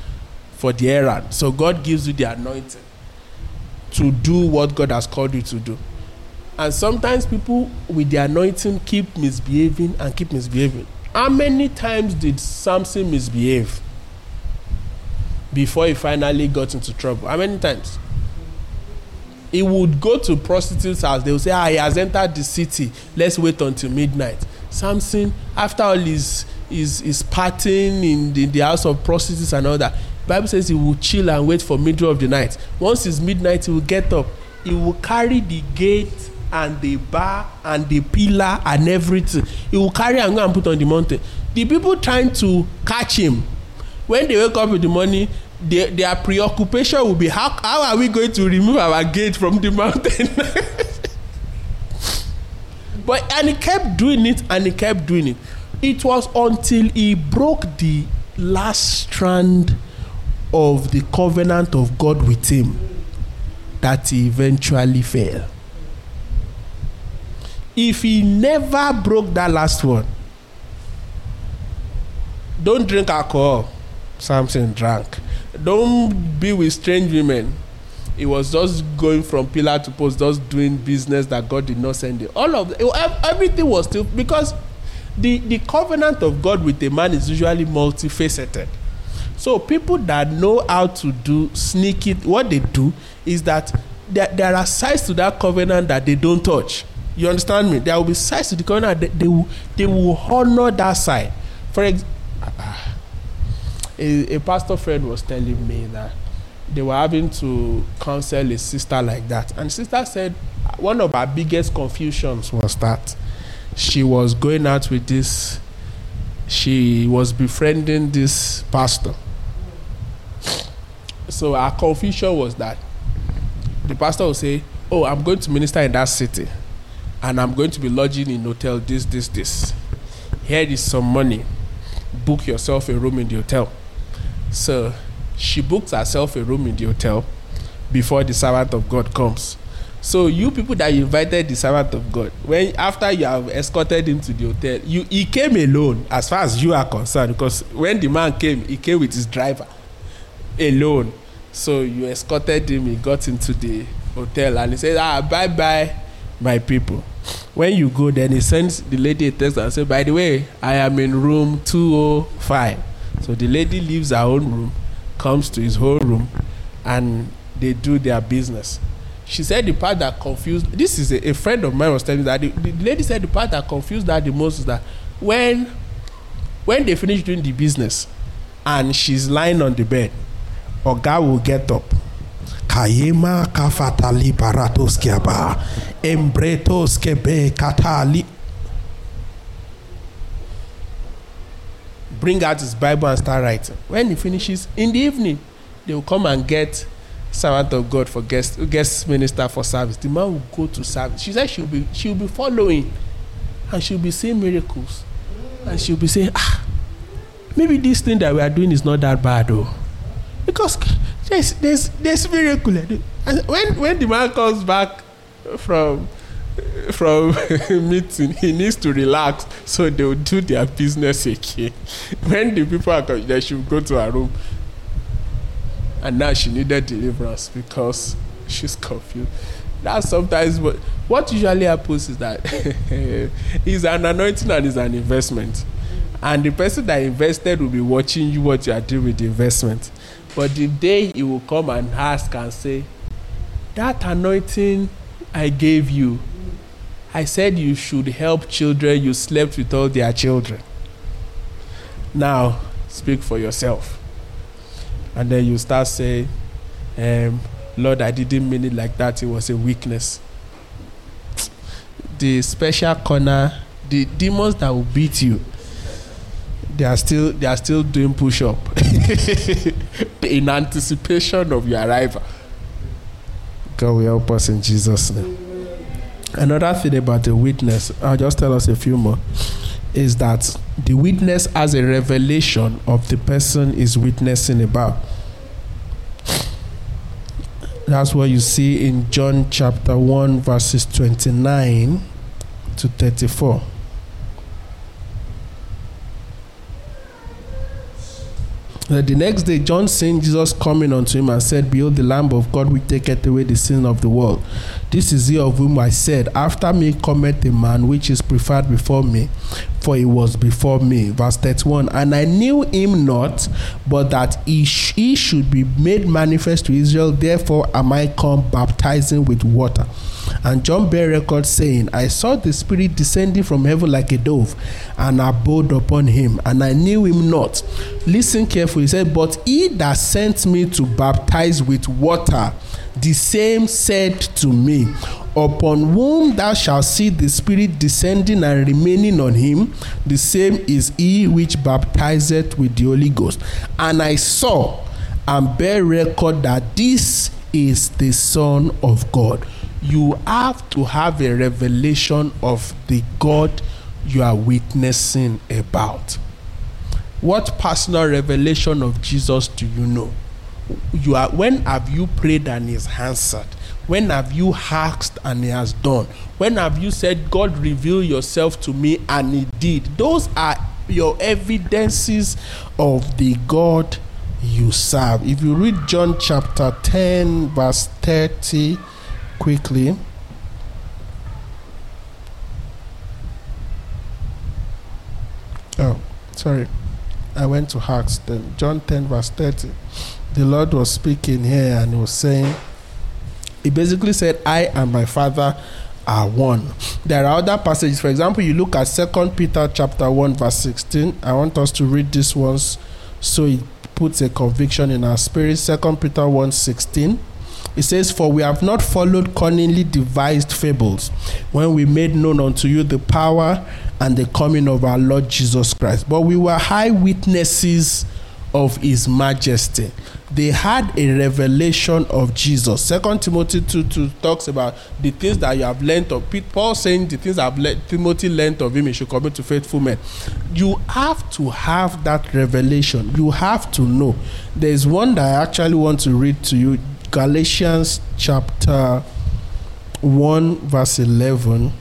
for the errand. So God gives you the anointing to do what God has called you to do. And sometimes people with the anointing keep misbehaving and keep misbehaving. How many times did Samson misbehave before he finally got into trouble? How many times? He would go to prostitutes' house. They would say, Ah, he has entered the city. Let's wait until midnight. Samson, after all his his, his partying in the, the house of prostitutes and all that, Bible says he will chill and wait for middle of the night. Once it's midnight, he will get up. He will carry the gate and the bar and the pillar and everything he will carry and go and put on the mountain the people trying to catch him when they wake up in the morning their their preoccupation will be how how are we going to remove our gate from the mountain? But and he kept doing it and he kept doing it. It was until he broke the last strand of the covenant of god with him that he eventually fell. If he never broke that last one don't drink alcohol samson drank. Don't be with strange women. He was just going from pillar to post just doing business that god did not send him. All of everything was still because the the covenant of god with a man is usually multifaceted. So people that know how to do sneaky what they do is that there, there are sides to that covenant that they don't touch. You understand me? There will be sides to the covenant that they will they will honor that side. For example, a, a pastor friend was telling me that they were having to counsel a sister like that, and sister said one of her biggest confusions was that she was going out with this, she was befriending this pastor. So her confusion was that the pastor would say, "Oh, I'm going to minister in that city." and I'm going to be lodging in hotel this, this, this. Here is some money. Book yourself a room in the hotel. So she booked herself a room in the hotel before the servant of God comes. So you people that invited the servant of God, when after you have escorted him to the hotel, you he came alone as far as you are concerned, because when the man came, he came with his driver alone. So you escorted him, he got into the hotel and he said, Ah, bye bye my people when you go then he sends the lady a text and say by the way i am in room 205 so the lady leaves her own room comes to his whole room and they do their business. She said the part that confused this is a, a friend of mine was telling me that the, the lady said the part that confused her the most is that when when they finish doing the business and she's lying on the bed oga will get up. Kayema kafatali paratos kiaba katali bring out his bible and start writing. When he finishes in the evening they will come and get servant of god for guest guest minister for service. The man will go to service. She said she will be she will be following and she will be seeing miracles. And she will be saying ah maybe this thing that we are doing is not that bad o because there's there's there's miracle. And when when the man comes back from from meeting he needs to relax so they will do their business again when the people are coming they should go to her room and now she needed deliverance because she's confused. That's sometimes what what usually happens is that it's an anointing and it's an investment. And the person that invested will be watching you what you are doing with the investment. But the day he will come and ask and say, That anointing I gave you, I said you should help children, you slept with all their children. Now, speak for yourself. And then you start saying, um, Lord, I didn't mean it like that. It was a weakness. The special corner, the demons that will beat you, they are still they are still doing push up in anticipation of your arrival. God will help us in Jesus' name. Another thing about the witness, I'll just tell us a few more, is that the witness has a revelation of the person is witnessing about. That's what you see in John chapter 1, verses 29 to 34. the next day, John seen Jesus coming unto him and said, Behold, the Lamb of God which taketh away the sin of the world. This is he of whom I said, After me cometh a man which is preferred before me, for he was before me. Verse 31 And I knew him not, but that he, sh- he should be made manifest to Israel. Therefore am I come baptizing with water. And John bare record saying, I saw the Spirit descending from heaven like a dove and abode upon him, and I knew him not. Listen carefully. He said, But he that sent me to baptize with water, the same said to me, Upon whom thou shalt see the Spirit descending and remaining on him, the same is he which baptizeth with the Holy Ghost. And I saw and bear record that this is the Son of God you have to have a revelation of the God you are witnessing about. What personal revelation of Jesus do you know? You are when have you prayed and he's answered? When have you asked and he has done? When have you said, God reveal yourself to me and he did? Those are your evidences of the God you serve. If you read John chapter 10, verse 30 quickly. Oh, sorry. I went to Acts, then John 10, verse 30. The Lord was speaking here and he was saying, He basically said, I and my Father are one. There are other passages. For example, you look at Second Peter chapter 1, verse 16. I want us to read this once so it puts a conviction in our spirit. Second Peter 1 16. It says, For we have not followed cunningly devised fables when we made known unto you the power and the coming of our Lord Jesus Christ, but we were high witnesses of his majesty. They had a revelation of Jesus. Second Timothy 2 2 talks about the things that you have learned of Paul saying the things I've learned, Timothy learned of him, he should commit to faithful men. You have to have that revelation. You have to know. There's one that I actually want to read to you. Galatians chapter 1, verse 11.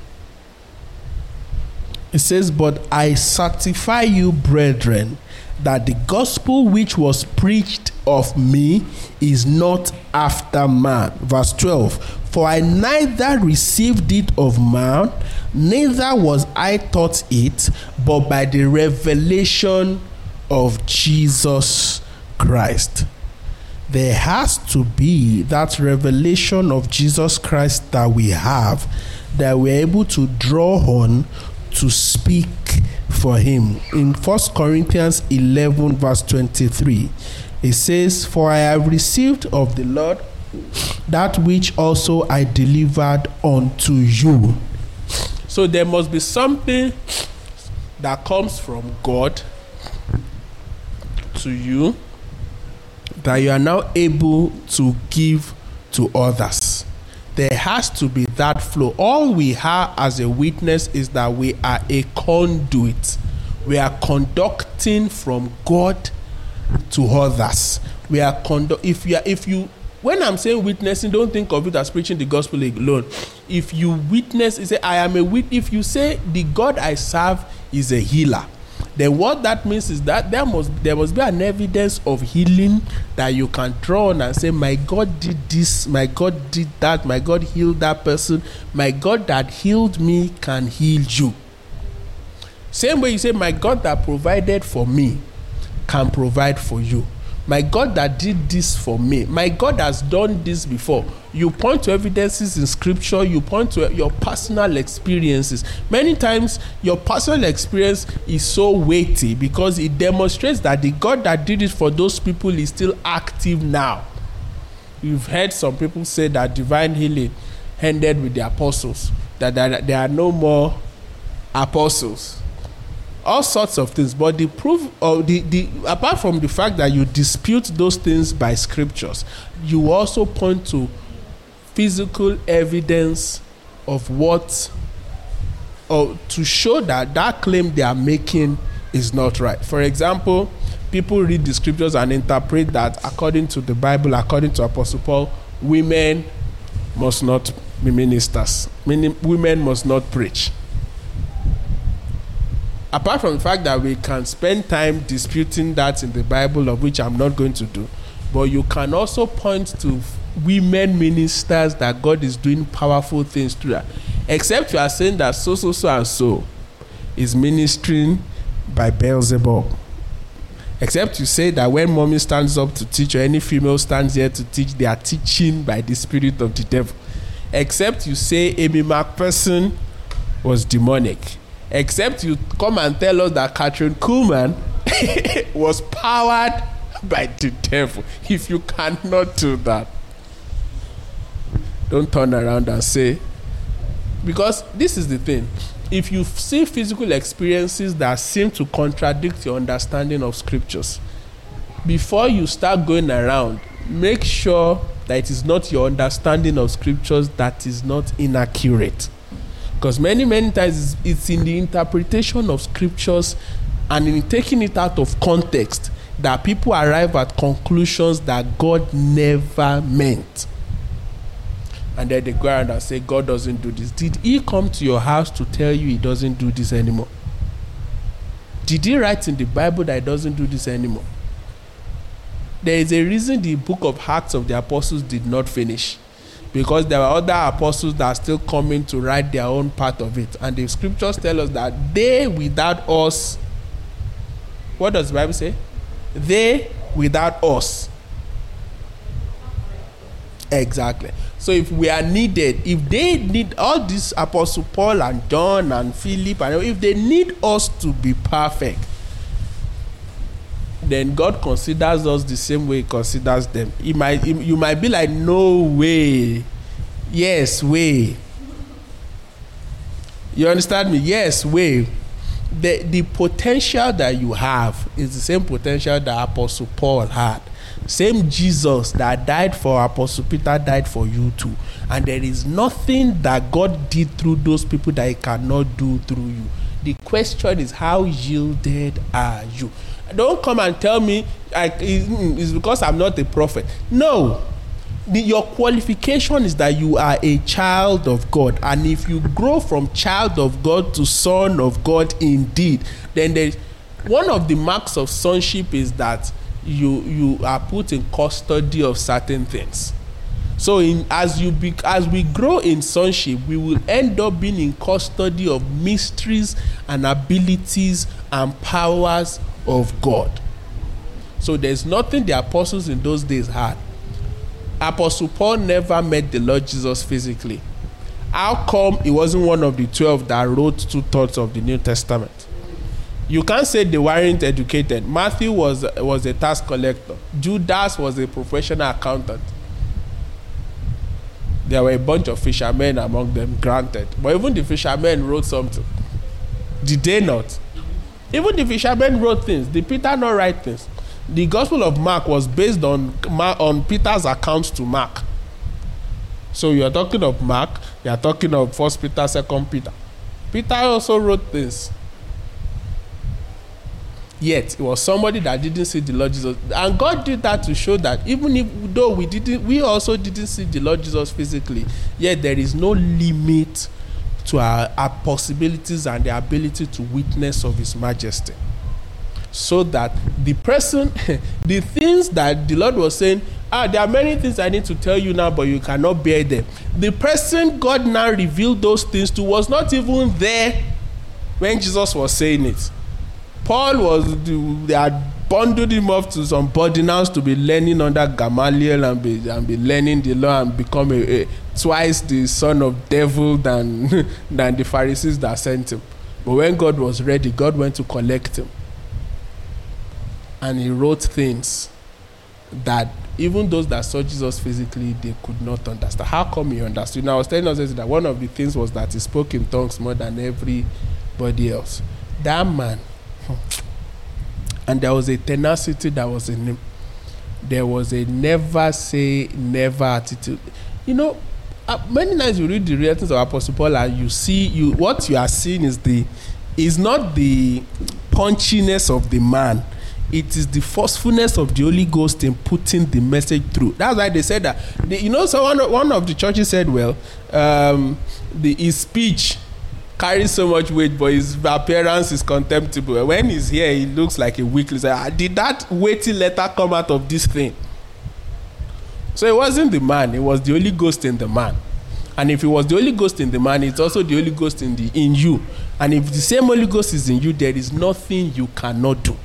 It says, But I certify you, brethren, that the gospel which was preached of me is not after man. Verse 12 For I neither received it of man, neither was I taught it, but by the revelation of Jesus Christ there has to be that revelation of Jesus Christ that we have that we're able to draw on to speak for him. In First Corinthians 11, verse 23, it says, For I have received of the Lord that which also I delivered unto you. So there must be something that comes from God to you that you are now able to give to others. There has to be that flow. All we have as a witness is that we are a conduit. We are conducting from God to others. We are conduct. If you are, if you when I'm saying witnessing, don't think of it as preaching the gospel alone. If you witness, you say, I am a wit. If you say the God I serve is a healer, then what that means is that there must there must be an evidence of healing that you can draw on and say my god did this my god did that my god healed that person my god that healed me can heal you. Same way you say my god that provided for me can provide for you my god that did this for me. My god has done this before. You point to evidences in scripture. You point to your personal experiences. Many times your personal experience is so weighty because it demonstrates that the god that did it for those people is still active now. You've heard some people say that divine healing ended with the apostles that there, are no more apostles all sorts of things but the proof or the the apart from the fact that you dispute those things by scriptures you also point to physical evidence of what or to show that that claim they are making is not right. For example people read the scriptures and interpret that according to the bible according to apostle paul women must not be ministers meaning women must not preach apart from the fact that we can spend time disputing that in the Bible, of which I'm not going to do, but you can also point to women ministers that God is doing powerful things through that. Except you are saying that so, so, so, and so is ministering by Beelzebub. Except you say that when mommy stands up to teach or any female stands here to teach, they are teaching by the spirit of the devil. Except you say Aimee McPherson was demonic except you come and tell us that Kathryn Kuhlman was powered by the devil. If you cannot do that, don't turn around and say, because this is the thing. If you see physical experiences that seem to contradict your understanding of scriptures, before you start going around, make sure that it is not your understanding of scriptures that is not inaccurate because many many times it's in the interpretation of scriptures and in taking it out of context that people arrive at conclusions that god never meant. And then they go around and say god doesn't do this. Did he come to your house to tell you he doesn't do this anymore? Did he write in the bible that he doesn't do this anymore? There is a reason the book of acts of the apostles did not finish because there are other apostles that are still coming to write their own part of it. And the scriptures tell us that they without us what does the bible say? They without us. Exactly. So if we are needed if they need all these apostle paul and john and philip and if they need us to be perfect then God considers us the same way He considers them. He might, he, you might be like, no way. Yes, way. You understand me? Yes, way. The, the potential that you have is the same potential that Apostle Paul had. Same Jesus that died for Apostle Peter died for you too. And there is nothing that God did through those people that He cannot do through you. The question is, how yielded are you? Don't come and tell me I, mm, it's because i'm not a prophet. No. The, your qualification is that you are a child of god. And if you grow from child of god to son of god indeed then there one of the marks of sonship is that you you are put in custody of certain things so in as you be as we grow in sonship we will end up being in custody of mysteries and abilities and powers of God. So there's nothing the apostles in those days had. Apostle Paul never met the Lord Jesus physically. How come he wasn't one of the 12 that wrote two thirds of the New Testament? You can't say they weren't educated. Matthew was, was a tax collector, Judas was a professional accountant. There were a bunch of fishermen among them, granted. But even the fishermen wrote something. Did they not? Even the fishermen wrote things. Did Peter not write things? The Gospel of Mark was based on on Peter's accounts to Mark. So you are talking of Mark, you are talking of First Peter, Second Peter. Peter also wrote this. Yet it was somebody that didn't see the Lord Jesus, and God did that to show that even if though we didn't, we also didn't see the Lord Jesus physically. Yet there is no limit to our, our possibilities and the ability to witness of His majesty. so that the person, the things that the Lord was saying, ah, there are many things I need to tell you now, but you cannot bear them. The person God now revealed those things to was not even there when Jesus was saying it. Paul was, they had bundled him off to some boarding to be learning under Gamaliel and be, and be learning the law and become a, a twice the son of devil than, than the Pharisees that sent him. But when God was ready, God went to collect him. And he wrote things that even those that saw Jesus physically, they could not understand. How come he understood? Now, I was telling us that one of the things was that he spoke in tongues more than everybody else. That man, and there was a tenacity that was in him. There was a never say never attitude. You know, uh, many times you read the writings of Apostle Paul and you see you what you are seeing is the is not the punchiness of the man. It is the forcefulness of the Holy Ghost in putting the message through. That's why they said that. You know, so one, one of the churches said, well, um, the, his speech carries so much weight, but his appearance is contemptible. When he's here, he looks like a weakling. So, ah, did that weighty letter come out of this thing? So it wasn't the man; it was the Holy Ghost in the man. And if it was the Holy Ghost in the man, it's also the Holy Ghost in the in you. And if the same Holy Ghost is in you, there is nothing you cannot do.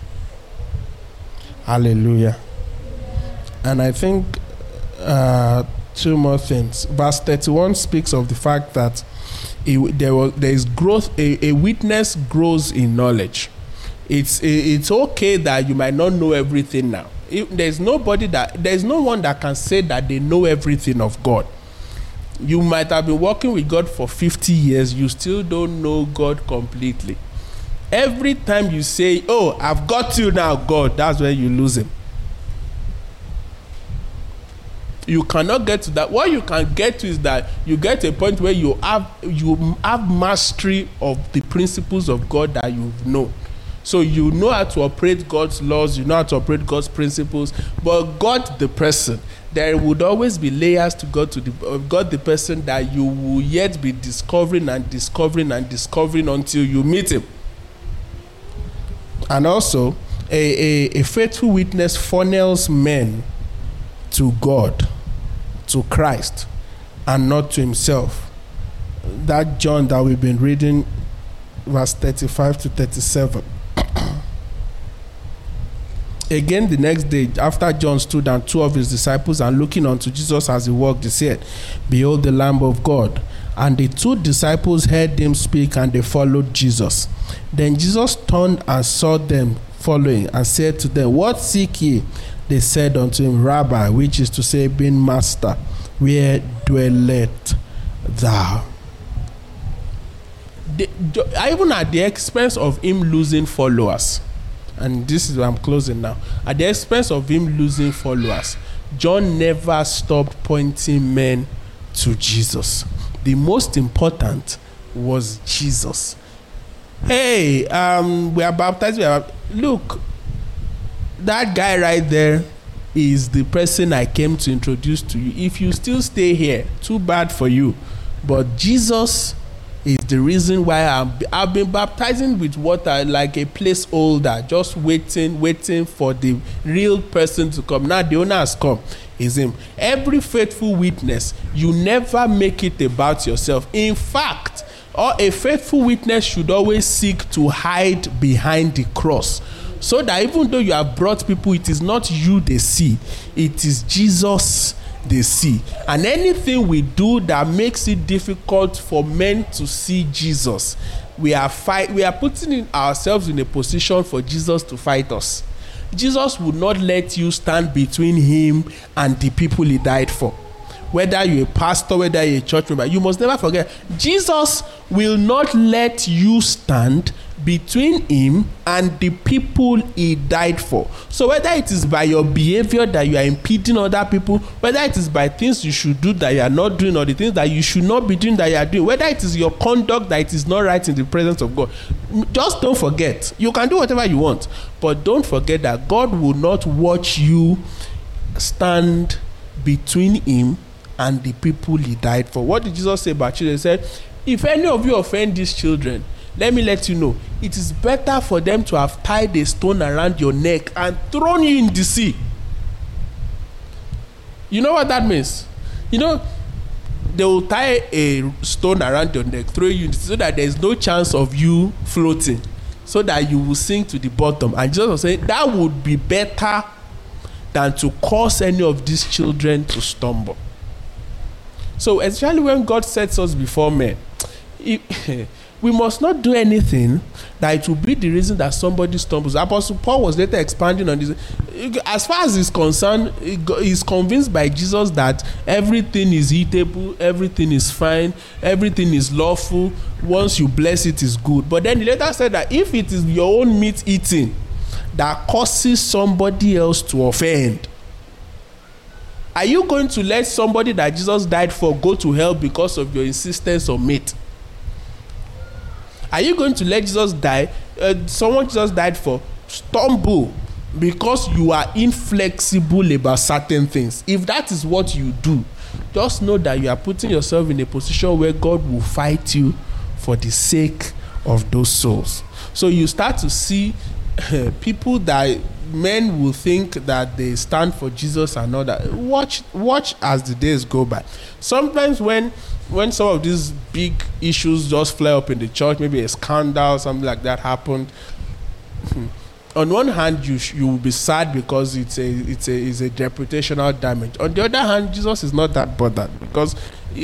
Hallelujah. And I think uh, two more things. Verse 31 speaks of the fact that it, there was there is growth. A, a witness grows in knowledge. It's it's okay that you might not know everything now. If there's nobody that there's no one that can say that they know everything of God. You might have been working with God for 50 years, you still don't know God completely. Every time you say, Oh, I've got you now, God, that's when you lose Him. You cannot get to that. What you can get to is that you get a point where you have you have mastery of the principles of god that you know. So you know how to operate god's laws you know how to operate god's principles but god the person there would always be layers to god to the uh, god the person that you will yet be discovering and discovering and discovering until you meet him. And also a, a, a faithful witness funnels men to God, to Christ, and not to himself. That John that we've been reading, verse 35 to 37. Again, the next day, after John stood and two of his disciples, and looking unto Jesus as he walked, he said, Behold the Lamb of God. And the two disciples heard him speak, and they followed Jesus. Then Jesus turned and saw them following, and said to them, What seek ye? They said unto him, Rabbi, which is to say, being master, where dwelleth thou? The, even at the expense of him losing followers, and this is where I'm closing now. At the expense of him losing followers, John never stopped pointing men to Jesus. The most important was Jesus. Hey, um, we are baptized. We are, look, that guy right there is the person I came to introduce to you. If you still stay here, too bad for you. But Jesus is the reason why I'm, I've been baptizing with water like a placeholder, just waiting, waiting for the real person to come. Now the owner has come. Is him. Every faithful witness, you never make it about yourself. In fact, or a faithful witness should always seek to hide behind the cross so that even though you have brought people it is not you they see. It is jesus they see. And anything we do that makes it difficult for men to see jesus we are fight we are putting in ourselves in a position for jesus to fight us. Jesus would not let you stand between him and the people he died for. Whether you're a pastor whether you're a church member you must never forget jesus will not let you stand between him and the people he died for. So whether it is by your behavior that you are impeding other people, whether it is by things you should do that you are not doing, or the things that you should not be doing that you are doing, whether it is your conduct that it is not right in the presence of God, just don't forget. You can do whatever you want, but don't forget that God will not watch you stand between him and the people he died for. What did Jesus say about children? He said, If any of you offend these children, let me let you know it is better for them to have tied a stone around your neck and thrown you in the sea. You know what that means? You know they will tie a stone around your neck throw you so that there is no chance of you floating so that you will sink to the bottom. And jesus was saying that would be better than to cause any of these children to stumble. So especially when god sets us before men it, we must not do anything that it will be the reason that somebody stumbles. Apostle Paul was later expanding on this. As far as he's concerned, he's convinced by Jesus that everything is eatable, everything is fine, everything is lawful. Once you bless it, is good. But then he later said that if it is your own meat eating that causes somebody else to offend, are you going to let somebody that Jesus died for go to hell because of your insistence on meat? Are you going to let Jesus die? Uh, someone Jesus died for stumble because you are inflexible about certain things. If that is what you do, just know that you are putting yourself in a position where God will fight you for the sake of those souls. So you start to see uh, people that men will think that they stand for Jesus and all that. Watch, watch as the days go by. Sometimes when when some of these big issues just flare up in the church, maybe a scandal, something like that happened. Hmm, on one hand, you sh- you will be sad because it's a it's a it's a reputational damage. On the other hand, Jesus is not that bothered because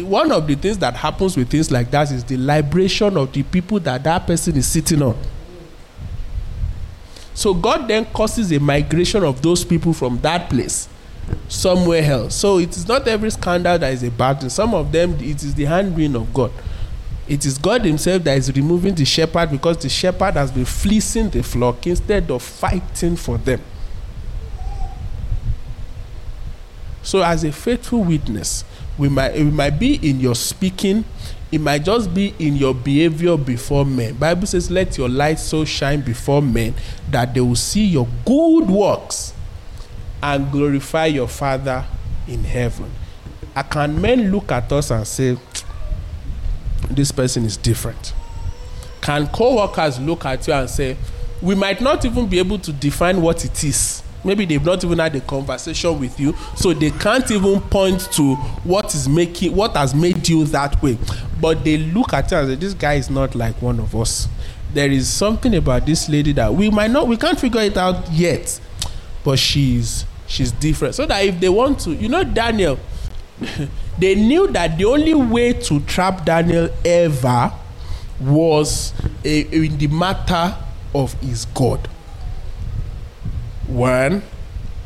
one of the things that happens with things like that is the liberation of the people that that person is sitting on. So God then causes a migration of those people from that place somewhere else. So it is not every scandal that is a bad thing. Some of them, it is the handwring of God. It is God Himself that is removing the shepherd because the shepherd has been fleecing the flock instead of fighting for them. So, as a faithful witness, we might, we might be in your speaking, it might just be in your behavior before men. Bible says, "Let your light so shine before men that they will see your good works and glorify your Father in heaven. Uh, can men look at us and say, this person is different? Can co workers look at you and say, we might not even be able to define what it is? Maybe they've not even had a conversation with you, so they can't even point to what is making what has made you that way. But they look at you and say, This guy is not like one of us. There is something about this lady that we might not we can't figure it out yet but she's she's different. So that if they want to you know daniel they knew that the only way to trap daniel ever was a, in the matter of his god. One.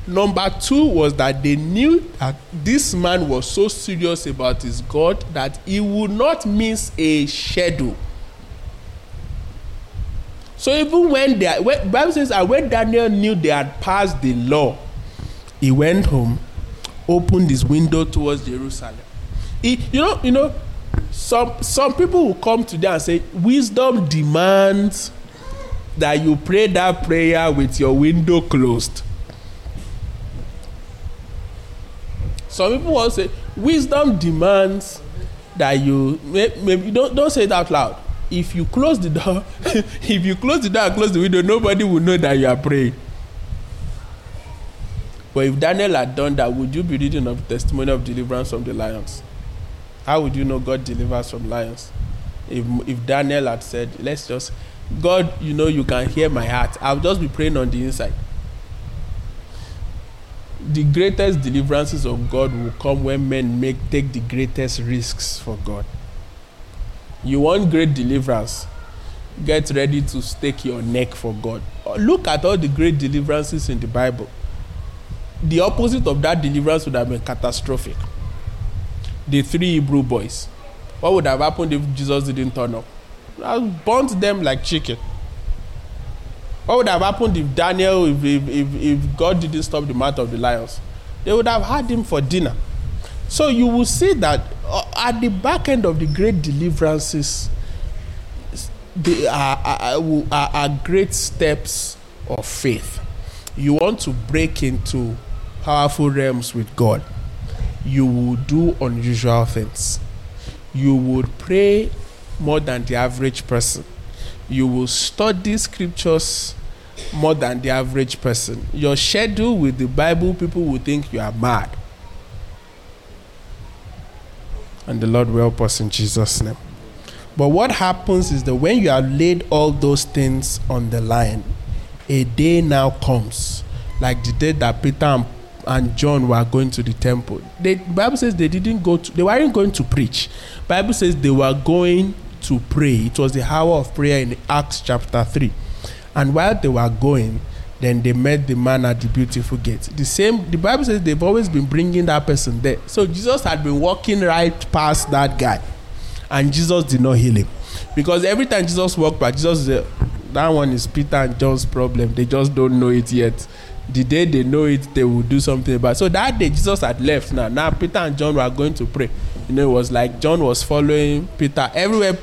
Number two was that they knew that this man was so serious about his god that he would not miss a schedule so even when they when bible says that when daniel knew they had passed the law he went home opened his window towards jerusalem. He you know you know some some people will come today and say wisdom demands that you pray that prayer with your window closed. Some people will say wisdom demands that you maybe don't don't say it out loud. If you close the door if you close the door and close the window nobody will know that you are praying but if daniel had done that would you be reading of testimony of deliverance from the lions? How would you know god delivers from lions? If if daniel had said let's just god you know you can hear my heart. I'll just be praying on the inside. The greatest deliverances of god will come when men make take the greatest risks for god. You want great deliverance? Get ready to stake your neck for god. Look at all the great deliverances in the bible the opposite of that deliverance would have been catastrophic. The three hebrew boys. What would have happened if jesus didn't turn up? I burnt them like chicken. What would have happened if daniel if if if, if god didn't stop the mouth of the lions? They would have had him for dinner. So you will see that uh, at the back end of the great deliverances they are, are, are, are great steps of faith. You want to break into powerful realms with god you will do unusual things you would pray more than the average person you will study scriptures more than the average person. Your schedule with the Bible, people will think you are mad. And the Lord will help us in Jesus' name. But what happens is that when you have laid all those things on the line, a day now comes, like the day that Peter and, and John were going to the temple. The Bible says they didn't go to, they weren't going to preach. Bible says they were going to pray. It was the hour of prayer in Acts chapter 3. And while they were going, then they met the man at the beautiful gate. The same, the Bible says they've always been bringing that person there. So Jesus had been walking right past that guy, and Jesus did not heal him. Because every time Jesus walked by, Jesus That one is Peter and John's problem. They just don't know it yet. The day they know it, they will do something about it. So that day, Jesus had left now. Now, Peter and John were going to pray. You know, it was like John was following Peter everywhere.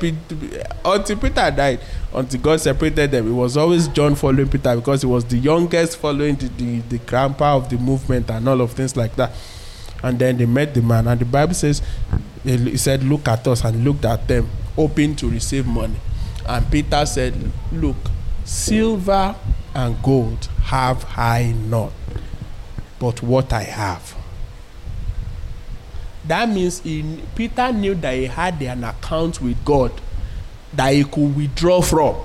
Until Peter died, until God separated them, it was always John following Peter because he was the youngest, following the, the, the grandpa of the movement and all of things like that. And then they met the man, and the Bible says, he said, Look at us, and looked at them, hoping to receive money. And Peter said, Look, silver and gold have I not, but what I have that means he, Peter knew that he had an account with God that he could withdraw from.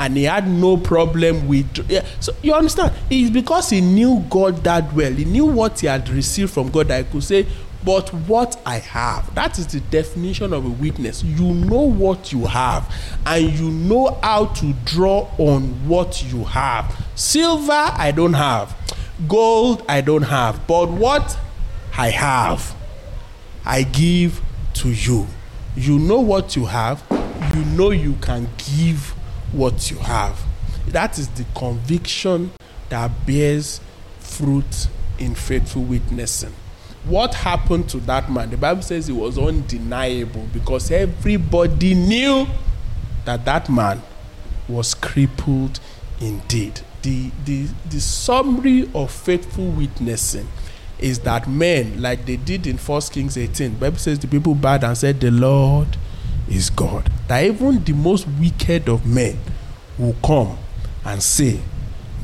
And he had no problem with. Yeah, so you understand? It's because he knew God that well. He knew what he had received from God that he could say, But what I have. That is the definition of a witness. You know what you have, and you know how to draw on what you have. Silver, I don't have. Gold, I don't have. But what I have I give to you. You know what you have, you know you can give what you have. That is the conviction that bears fruit in faithful witnessing. What happened to that man? The Bible says it was undeniable because everybody knew that that man was crippled indeed. The, the, the summary of faithful witnessing is that men, like they did in First Kings 18, Bible says the people bowed and said, The Lord is God. That even the most wicked of men will come and say,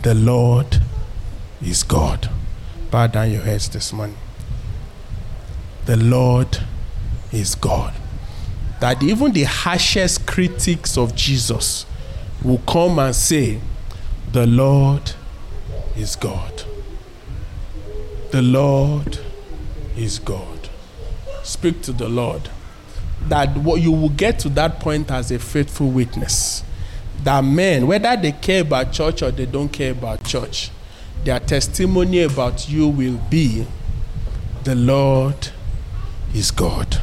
The Lord is God. Bow down your heads this morning. The Lord is God. That even the harshest critics of Jesus will come and say, The Lord is God. The Lord is God. Speak to the Lord. That what you will get to that point as a faithful witness. That men, whether they care about church or they don't care about church, their testimony about you will be the Lord is God.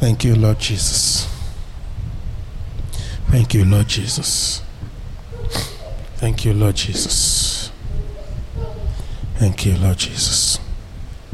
Thank you, Lord Jesus. Thank you, Lord Jesus. Thank you, Lord Jesus. Thank you, Lord Jesus.